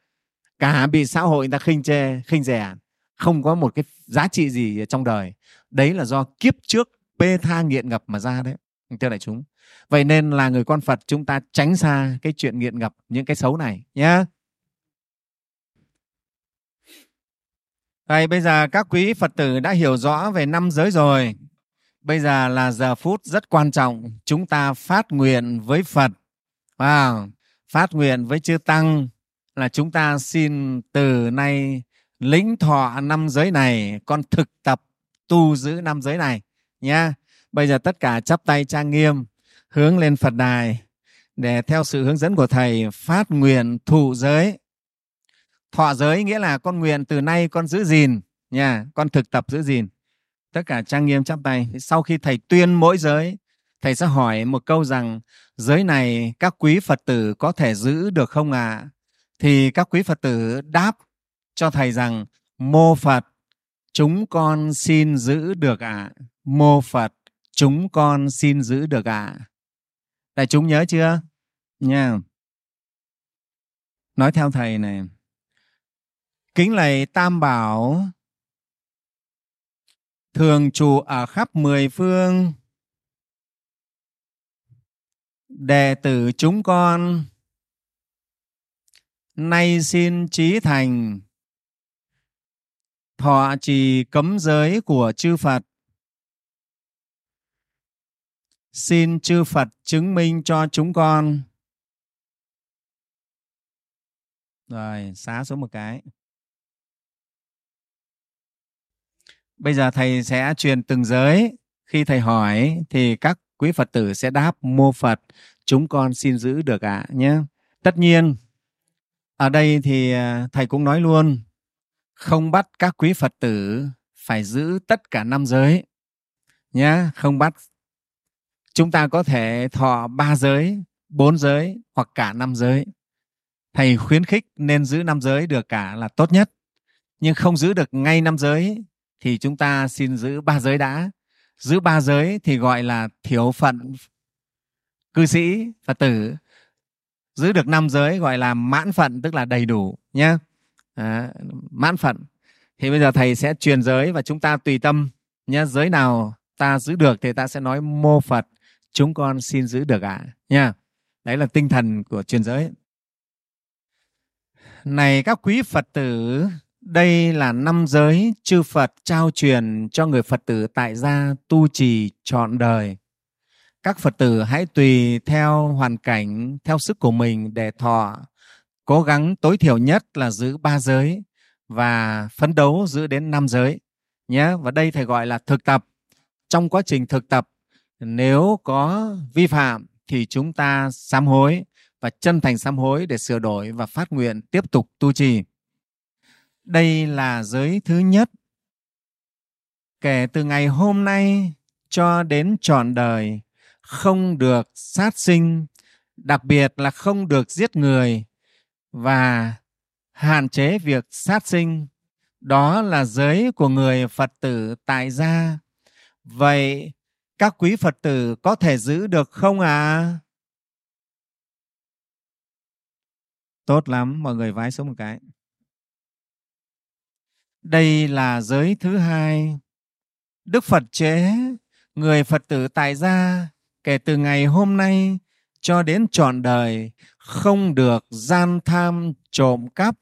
cả bị xã hội người ta khinh chê khinh rẻ không có một cái giá trị gì trong đời đấy là do kiếp trước bê tha nghiện ngập mà ra đấy thưa đại chúng vậy nên là người con phật chúng ta tránh xa cái chuyện nghiện ngập những cái xấu này nhé Đây, bây giờ các quý Phật tử đã hiểu rõ về năm giới rồi. Bây giờ là giờ phút rất quan trọng. Chúng ta phát nguyện với Phật. Wow. Phát nguyện với chư Tăng là chúng ta xin từ nay lĩnh thọ năm giới này, con thực tập tu giữ năm giới này. Nha. Bây giờ tất cả chắp tay trang nghiêm, hướng lên Phật đài để theo sự hướng dẫn của Thầy phát nguyện thụ giới thọ giới nghĩa là con nguyện từ nay con giữ gìn nha con thực tập giữ gìn tất cả trang nghiêm chắp tay sau khi thầy tuyên mỗi giới thầy sẽ hỏi một câu rằng giới này các quý phật tử có thể giữ được không ạ à? Thì các quý phật tử đáp cho thầy rằng, mô phật, chúng con xin giữ được ạ. À. mô phật, chúng con xin giữ được ạ. À. đại chúng nhớ chưa? Nha. Nói theo thầy này. Kính lạy tam bảo. Thường trụ ở khắp mười phương. Đệ tử chúng con nay xin trí thành thọ trì cấm giới của chư Phật. Xin chư Phật chứng minh cho chúng con. Rồi, xá xuống một cái. Bây giờ thầy sẽ truyền từng giới. Khi thầy hỏi thì các quý Phật tử sẽ đáp mô Phật. Chúng con xin giữ được ạ à, nhé. Tất nhiên, ở đây thì à, thầy cũng nói luôn, không bắt các quý phật tử phải giữ tất cả năm giới nhé không bắt. Chúng ta có thể thọ ba giới, bốn giới hoặc cả năm giới. Thầy khuyến khích nên giữ năm giới được cả là tốt nhất. Nhưng không giữ được ngay năm giới thì chúng ta xin giữ ba giới đã. Giữ ba giới thì gọi là thiểu phận cư sĩ phật tử giữ được năm giới gọi là mãn phận tức là đầy đủ nhé à, mãn phận. Thì bây giờ thầy sẽ truyền giới và chúng ta tùy tâm nhé giới nào ta giữ được thì ta sẽ nói mô phật chúng con xin giữ được ạ à, nha đấy là tinh thần của truyền giới. Này các quý phật tử đây là năm giới chư Phật trao truyền cho người Phật tử tại gia tu trì trọn đời. Các Phật tử hãy tùy theo hoàn cảnh, theo sức của mình để thọ. Cố gắng tối thiểu nhất là giữ ba giới và phấn đấu giữ đến năm giới nhé. Và đây thầy gọi là thực tập. Trong quá trình thực tập nếu có vi phạm thì chúng ta sám hối và chân thành sám hối để sửa đổi và phát nguyện tiếp tục tu trì. Đây là giới thứ nhất. Kể từ ngày hôm nay cho đến trọn đời không được sát sinh, đặc biệt là không được giết người và hạn chế việc sát sinh. Đó là giới của người phật tử tại gia. Vậy các quý phật tử có thể giữ được không ạ? À? tốt lắm, mọi người vái xuống một cái. Đây là giới thứ hai. Đức phật chế người phật tử tại gia kể từ ngày hôm nay cho đến trọn đời, không được gian tham trộm cắp.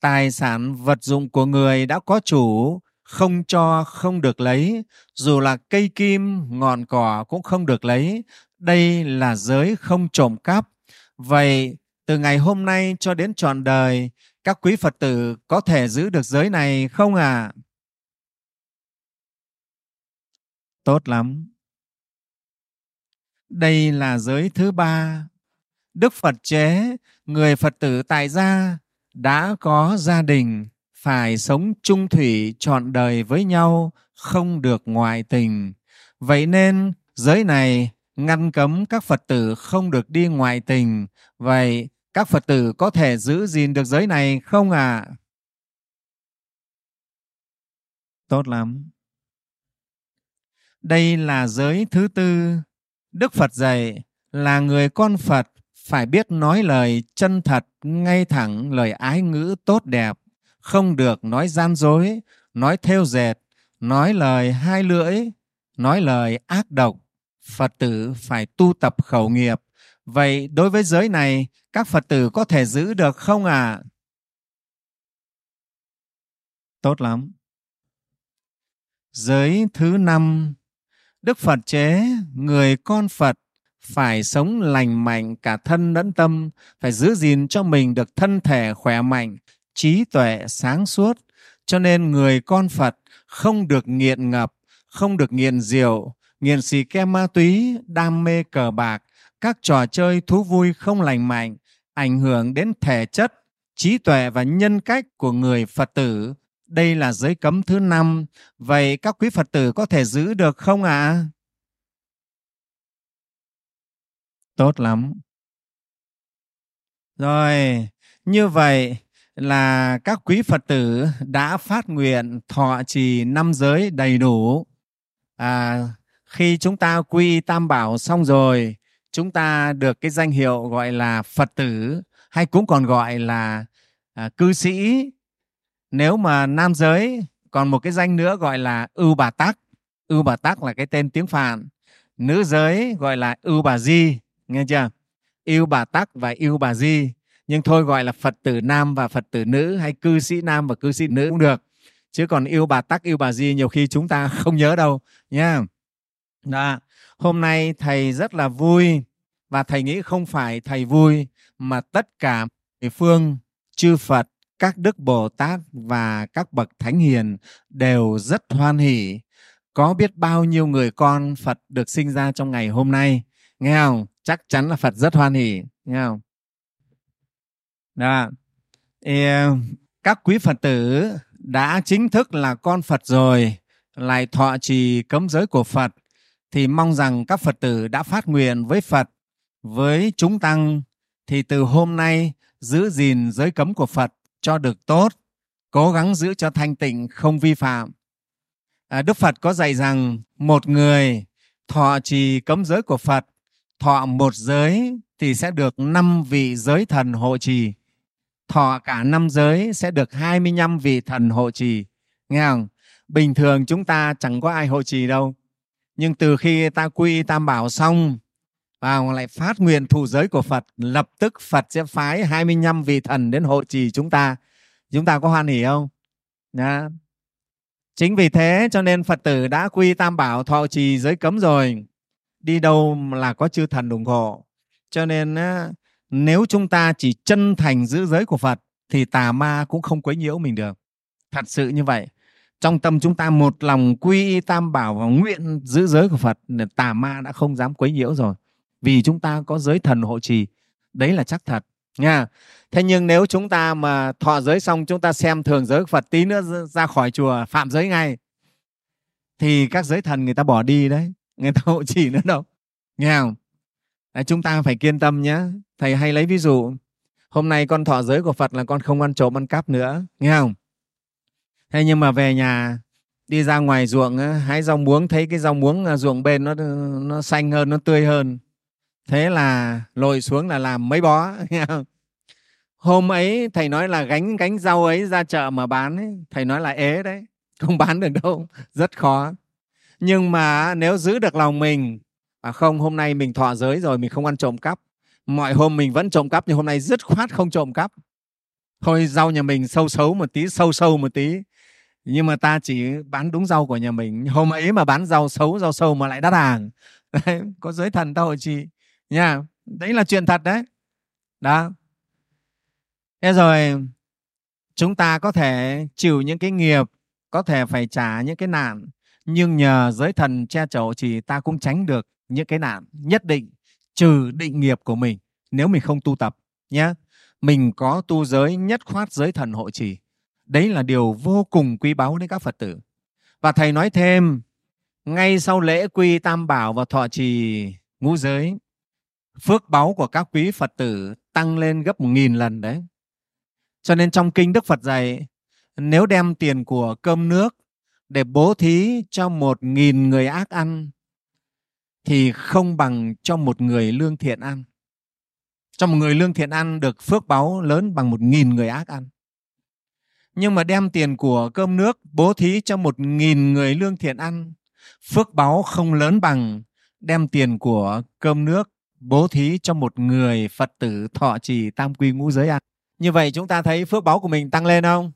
Tài sản, vật dụng của người đã có chủ, không cho, không được lấy. Dù là cây kim, ngọn cỏ cũng không được lấy. Đây là giới không trộm cắp. Vậy, từ ngày hôm nay cho đến trọn đời, các quý phật tử có thể giữ được giới này không ạ? À? tốt lắm đây là giới thứ ba. Đức phật chế, người phật tử tại gia, đã có gia đình, phải sống chung thủy trọn đời với nhau, không được ngoại tình. Vậy nên, giới này ngăn cấm các phật tử không được đi ngoại tình. Vậy, các phật tử có thể giữ gìn được giới này không ạ? À? tốt lắm. Đây là giới thứ tư đức phật dạy là người con phật phải biết nói lời chân thật, ngay thẳng, lời ái ngữ tốt đẹp, không được nói gian dối, nói thêu dệt, nói lời hai lưỡi, nói lời ác độc. Phật tử phải tu tập khẩu nghiệp. Vậy đối với giới này, các phật tử có thể giữ được không ạ? À? tốt lắm. Giới thứ năm đức phật chế người con phật phải sống lành mạnh cả thân lẫn tâm, phải giữ gìn cho mình được thân thể khỏe mạnh, trí tuệ sáng suốt. Cho nên người con Phật không được nghiện ngập, không được nghiện rượu, nghiện xì ke ma túy, đam mê cờ bạc, các trò chơi thú vui không lành mạnh, ảnh hưởng đến thể chất, trí tuệ và nhân cách của người Phật tử đây là giới cấm thứ năm. Vậy các quý phật tử có thể giữ được không ạ? À? tốt lắm. Rồi như vậy là các quý phật tử đã phát nguyện thọ trì năm giới đầy đủ. À, khi chúng ta quy tam bảo xong rồi chúng ta được cái danh hiệu gọi là phật tử hay cũng còn gọi là à, cư sĩ nếu mà nam giới, còn một cái danh nữa gọi là ưu bà tắc. Ưu bà tắc là cái tên tiếng phạn. Nữ giới gọi là ưu bà di, nghe chưa? Yêu bà tắc và yêu bà di. Nhưng thôi gọi là phật tử nam và phật tử nữ, hay cư sĩ nam và cư sĩ nữ cũng được. Chứ còn yêu bà tắc yêu bà di nhiều khi chúng ta không nhớ đâu, nha. Đó. Hôm nay thầy rất là vui, và thầy nghĩ không phải thầy vui, mà tất cả phương, chư phật các đức bồ tát và các bậc thánh hiền đều rất hoan hỷ. Có biết bao nhiêu người con phật được sinh ra trong ngày hôm nay? Nghe không? Chắc chắn là phật rất hoan hỷ. Nghe không? Đó. Thì, ờ, các quý phật tử đã chính thức là con phật rồi lại thọ trì cấm giới của phật thì mong rằng các phật tử đã phát nguyện với phật với chúng tăng thì từ hôm nay giữ gìn giới cấm của phật cho được tốt cố gắng giữ cho thanh tịnh không vi phạm. À, đức phật có dạy rằng một người thọ trì cấm giới của phật thọ một giới thì sẽ được năm vị giới thần hộ trì. Thọ cả năm giới sẽ được 25 vị thần hộ trì. Nghe không? Bình thường chúng ta chẳng có ai hộ trì đâu. Nhưng từ khi ta quy tam bảo xong và lại phát nguyện thụ giới của Phật, lập tức Phật sẽ phái 25 vị thần đến hộ trì chúng ta. Chúng ta có hoan hỉ không? Đó. chính vì thế cho nên Phật tử đã quy tam bảo thọ trì giới cấm rồi. Đi đâu là có chư thần ủng hộ. Cho nên nếu chúng ta chỉ chân thành giữ giới của Phật, thì tà ma cũng không quấy nhiễu mình được. Thật sự như vậy. Trong tâm chúng ta một lòng quy tam bảo và nguyện giữ giới của Phật, tà ma đã không dám quấy nhiễu rồi vì chúng ta có giới thần hộ trì. Đấy là chắc thật nha. Thế nhưng nếu chúng ta mà thọ giới xong chúng ta xem thường giới Phật tí nữa ra khỏi chùa phạm giới ngay thì các giới thần người ta bỏ đi đấy. Người ta hộ trì nữa đâu. Nghe không? Đấy, chúng ta phải kiên tâm nhé thầy hay lấy ví dụ hôm nay con thọ giới của Phật là con không ăn trộm ăn cắp nữa. Nghe không? Thế nhưng mà về nhà đi ra ngoài ruộng hái rau muống thấy cái rau muống ruộng bên nó nó xanh hơn nó tươi hơn thế là lội xuống là làm mấy bó hôm ấy thầy nói là gánh gánh rau ấy ra chợ mà bán ấy, thầy nói là ế đấy không bán được đâu rất khó. Nhưng mà nếu giữ được lòng mình à không hôm nay mình thọ giới rồi mình không ăn trộm cắp. Mọi hôm mình vẫn trộm cắp nhưng hôm nay dứt khoát không trộm cắp. Thôi rau nhà mình sâu xấu một tí sâu sâu một tí. Nhưng mà ta chỉ bán đúng rau của nhà mình. Hôm ấy mà bán rau xấu rau sâu mà lại đắt hàng. Đấy, có giới thần ta hội trì nha, đấy là chuyện thật đấy. Đó. Thế rồi, chúng ta có thể chịu những cái nghiệp, có thể phải trả những cái nạn, nhưng nhờ giới thần che chở thì ta cũng tránh được những cái nạn nhất định, trừ định nghiệp của mình, nếu mình không tu tập nhé mình có tu giới nhất khoát giới thần hộ trì. Đấy là điều vô cùng quý báu đến các phật tử. Và thầy nói thêm, ngay sau lễ quy tam bảo và thọ trì ngũ giới phước báu của các quý phật tử tăng lên gấp một nghìn lần đấy. Cho nên trong kinh đức phật dạy, nếu đem tiền của cơm nước để bố thí cho một nghìn người ác ăn, thì không bằng cho một người lương thiện ăn. Cho một người lương thiện ăn được phước báu lớn bằng một nghìn người ác ăn. Nhưng mà đem tiền của cơm nước bố thí cho một nghìn người lương thiện ăn, phước báu không lớn bằng đem tiền của cơm nước bố thí cho một người phật tử thọ trì tam quy ngũ giới ăn. Như vậy chúng ta thấy phước báu của mình tăng lên không?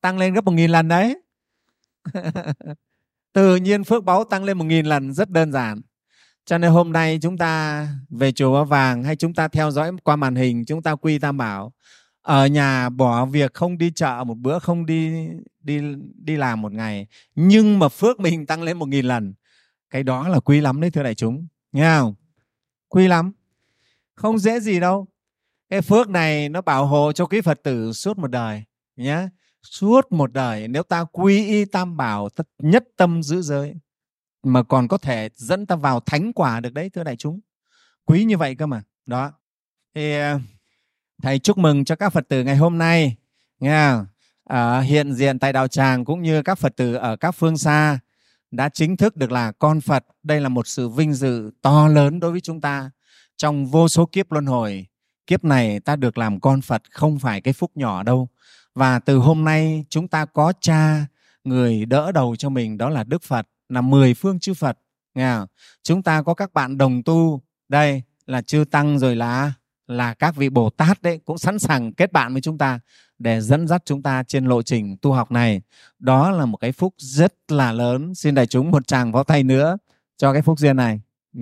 Tăng lên gấp một nghìn lần đấy. Tự nhiên phước báu tăng lên một nghìn lần, rất đơn giản. Cho nên hôm nay chúng ta về chùa Ba Vàng hay chúng ta theo dõi qua màn hình, chúng ta quy tam bảo, ở nhà bỏ việc không đi chợ, một bữa không đi đi đi làm một ngày, nhưng mà phước mình tăng lên một nghìn lần. Cái đó là quý lắm đấy, thưa đại chúng. Nghe không? Quý lắm. Không dễ gì đâu. Cái phước này nó bảo hộ cho quý phật tử suốt một đời nhé suốt một đời nếu ta quy y tam bảo nhất tâm giữ giới mà còn có thể dẫn ta vào thánh quả được đấy thưa đại chúng. Quý như vậy cơ mà. Đó. Thì à, thầy chúc mừng cho các phật tử ngày hôm nay nghe ở À, hiện diện tại đạo tràng cũng như các phật tử ở các phương xa đã chính thức được là con phật. Đây là một sự vinh dự to lớn đối với chúng ta. Trong vô số kiếp luân hồi, kiếp này ta được làm con phật không phải cái phúc nhỏ đâu. Và từ hôm nay, chúng ta có cha, người đỡ đầu cho mình, đó là đức phật, là mười phương chư phật. Nghe không? chúng ta có các bạn đồng tu. Đây là chư tăng rồi là là các vị bồ tát đấy cũng sẵn sàng kết bạn với chúng ta để dẫn dắt chúng ta trên lộ trình tu học này. Đó là một cái phúc rất là lớn. Xin đại chúng một tràng pháo tay nữa cho cái phúc duyên này. Ừ.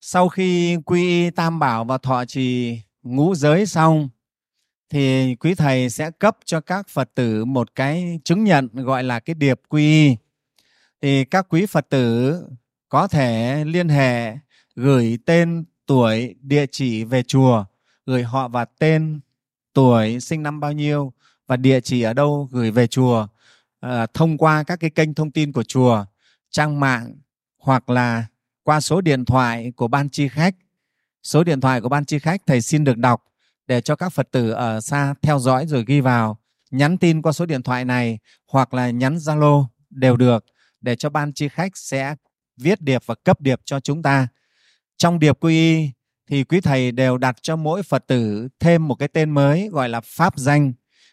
sau khi quy tam bảo và thọ trì ngũ giới xong, thì quý thầy sẽ cấp cho các phật tử một cái chứng nhận gọi là cái điệp quy thì các quý phật tử có thể liên hệ gửi tên tuổi địa chỉ về chùa gửi họ và tên tuổi sinh năm bao nhiêu và địa chỉ ở đâu gửi về chùa. À, thông qua các cái kênh thông tin của chùa trang mạng hoặc là qua số điện thoại của ban chi khách. Số điện thoại của ban chi khách thầy xin được đọc để cho các phật tử ở xa theo dõi rồi ghi vào. Nhắn tin qua số điện thoại này hoặc là nhắn zalo đều được để cho ban chi khách sẽ viết điệp và cấp điệp cho chúng ta trong điệp quy y thì quý thầy đều đặt cho mỗi phật tử thêm một cái tên mới gọi là pháp danh.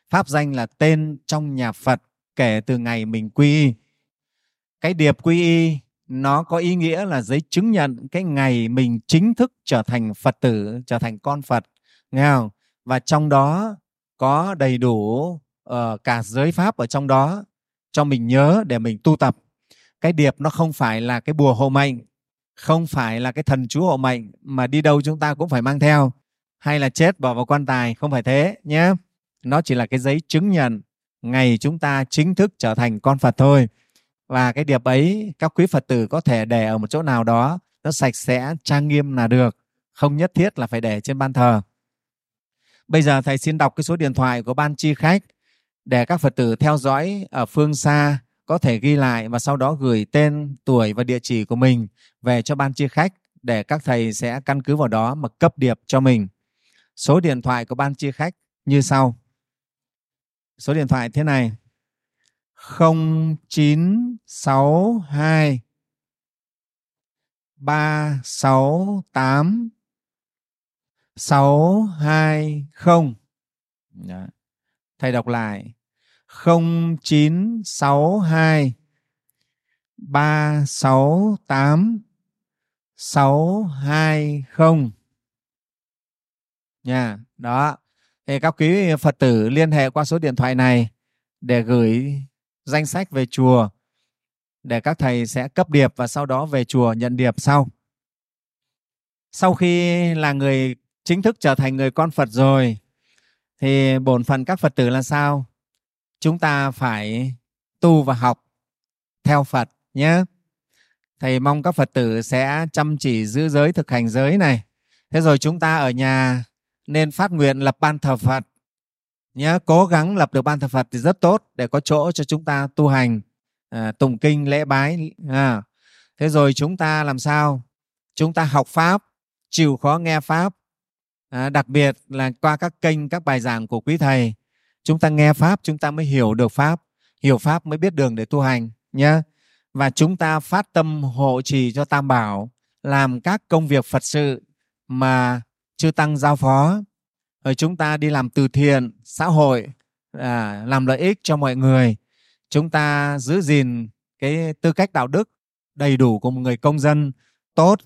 Pháp danh là tên trong nhà phật kể từ ngày mình quy y. Cái điệp quy y nó có ý nghĩa là giấy chứng nhận cái ngày mình chính thức trở thành phật tử trở thành con phật nghe không? Và trong đó có đầy đủ uh, cả giới pháp ở trong đó cho mình nhớ để mình tu tập. Cái điệp nó không phải là cái bùa hộ mệnh không phải là cái thần chú hộ mệnh mà đi đâu chúng ta cũng phải mang theo. Hay là chết bỏ vào quan tài, không phải thế nhé. Nó chỉ là cái giấy chứng nhận ngày chúng ta chính thức trở thành con phật thôi. Và cái điệp ấy các quý phật tử có thể để ở một chỗ nào đó, nó sạch sẽ, trang nghiêm là được. Không nhất thiết là phải để trên ban thờ. Bây giờ thầy xin đọc cái số điện thoại của ban chi khách để các phật tử theo dõi ở phương xa có thể ghi lại và sau đó gửi tên, tuổi và địa chỉ của mình về cho ban chi khách để các thầy sẽ căn cứ vào đó mà cấp điệp cho mình. Số điện thoại của ban chi khách như sau. Số điện thoại thế này. 0962 368 620 Đó. Thầy đọc lại. 0962 368 620 nha, đó thì các quý Phật tử liên hệ qua số điện thoại này để gửi danh sách về chùa, để các thầy sẽ cấp điệp và sau đó về chùa nhận điệp sau. Sau khi là người chính thức trở thành người con Phật rồi, thì bổn phận các Phật tử là sao? Chúng ta phải tu và học theo Phật nhé. Thầy mong các Phật tử sẽ chăm chỉ giữ giới thực hành giới này. Thế rồi chúng ta ở nhà nên phát nguyện lập ban thờ Phật nhé cố gắng lập được ban thờ Phật thì rất tốt để có chỗ cho chúng ta tu hành à, tụng kinh lễ bái à. thế rồi chúng ta làm sao chúng ta học pháp chịu khó nghe pháp à, đặc biệt là qua các kênh các bài giảng của quý thầy chúng ta nghe pháp chúng ta mới hiểu được pháp. Hiểu pháp mới biết đường để tu hành nhé và chúng ta phát tâm hộ trì cho tam bảo làm các công việc phật sự mà chư tăng giao phó. Rồi chúng ta đi làm từ thiện xã hội à, làm lợi ích cho mọi người. Chúng ta giữ gìn cái tư cách đạo đức đầy đủ của một người công dân tốt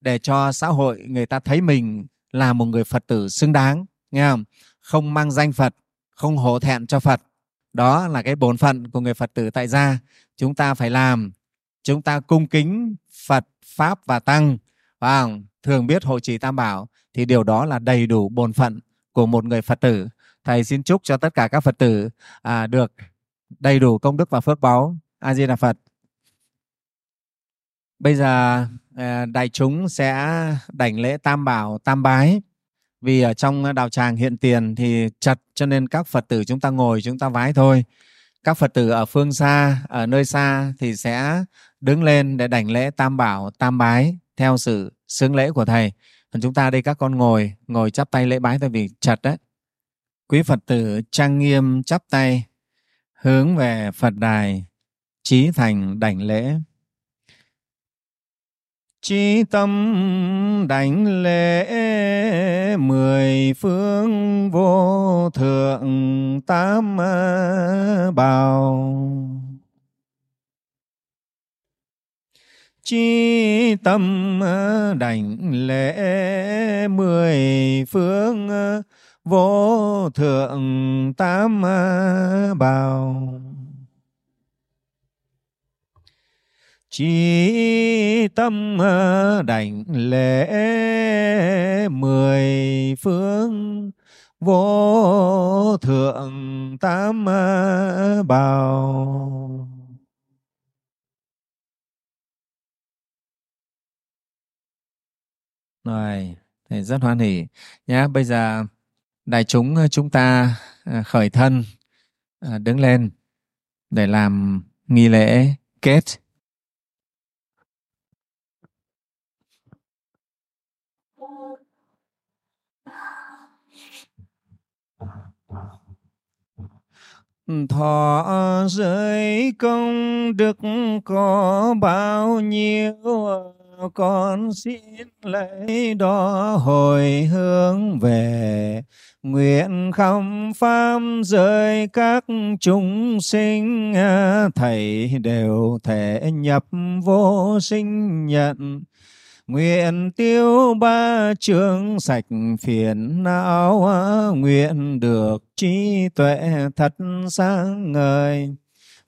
để cho xã hội người ta thấy mình là một người phật tử xứng đáng nghe không? Không mang danh phật không hổ thẹn cho phật đó là cái bổn phận của người phật tử tại gia chúng ta phải làm chúng ta cung kính phật pháp và tăng và thường biết hộ trì tam bảo thì điều đó là đầy đủ bổn phận của một người Phật tử. Thầy xin chúc cho tất cả các Phật tử à, được đầy đủ công đức và phước báu. A Di Đà Phật. Bây giờ à, đại chúng sẽ đảnh lễ Tam Bảo Tam Bái vì ở trong đạo tràng hiện tiền thì chật, cho nên các phật tử chúng ta ngồi, chúng ta vái thôi. Các phật tử ở phương xa, ở nơi xa thì sẽ đứng lên để đảnh lễ tam bảo, tam bái theo sự sướng lễ của thầy. Còn chúng ta đây, các con ngồi ngồi chắp tay lễ bái tại vì chật đấy. Quý phật tử trang nghiêm chắp tay hướng về phật đài trí thành đảnh lễ. Chí tâm đảnh lễ mười phương vô thượng tám bảo. Chí tâm đảnh lễ mười phương vô thượng tám bảo. Chí tâm ờ, đảnh lễ mười phương vô thượng tám ờ, bảo. Rồi thầy rất hoan hỉ nhé bây giờ đại chúng ờ, chúng ta khởi thân đứng lên để làm nghi lễ kết. Thọ giới công đức có bao nhiêu? Con xin lấy đó hồi hướng về nguyện khâm pháp giới các chúng sinh. Thầy đều thể nhập vô sinh nhận. Nguyện tiêu ba chương sạch phiền não, nguyện được trí tuệ thật sáng ngời.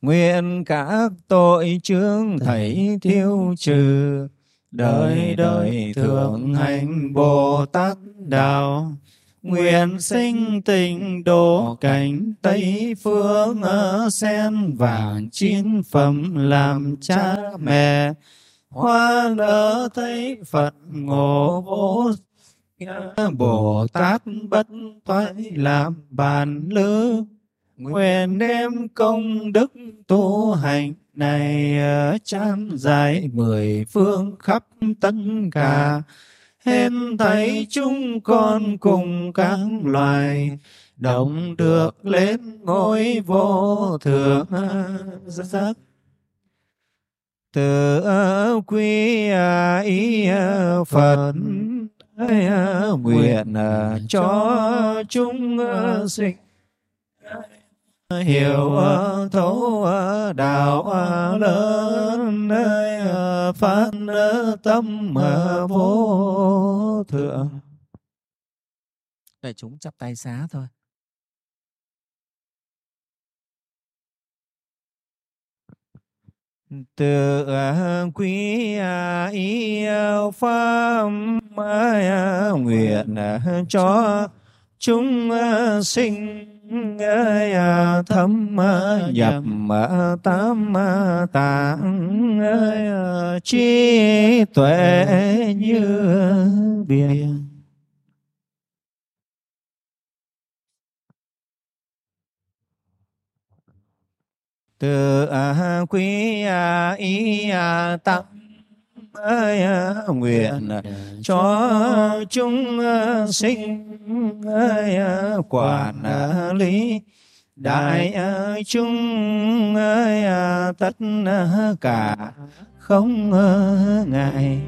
Nguyện các tội chương thảy tiêu trừ, đời đời thượng hành Bồ Tát Đạo. Nguyện sinh tình độ cảnh Tây phương sen vàng chín phẩm làm cha mẹ hoa nở thấy phật ngộ vô bồ tát bất thoái làm bàn lư. Nguyện đem công đức tu hành này trang dài mười phương khắp tất cả. Hên thấy chúng con cùng các loài, đồng được lên ngôi vô thượng giác tự quy à, ý à, phật à, nguyện cho chúng sinh. Hiểu thấu đạo lớn phát tâm vô thượng. Để chúng chắp tay xá thôi. Tự quý à, yêu pháp nguyện cho chúng sinh à, thâm à, nhập tam tạng trí tuệ như biển. Từ a quý a ý à, a tăng nguyện cho chúng sinh quản lý đại chúng tất cả không ngại.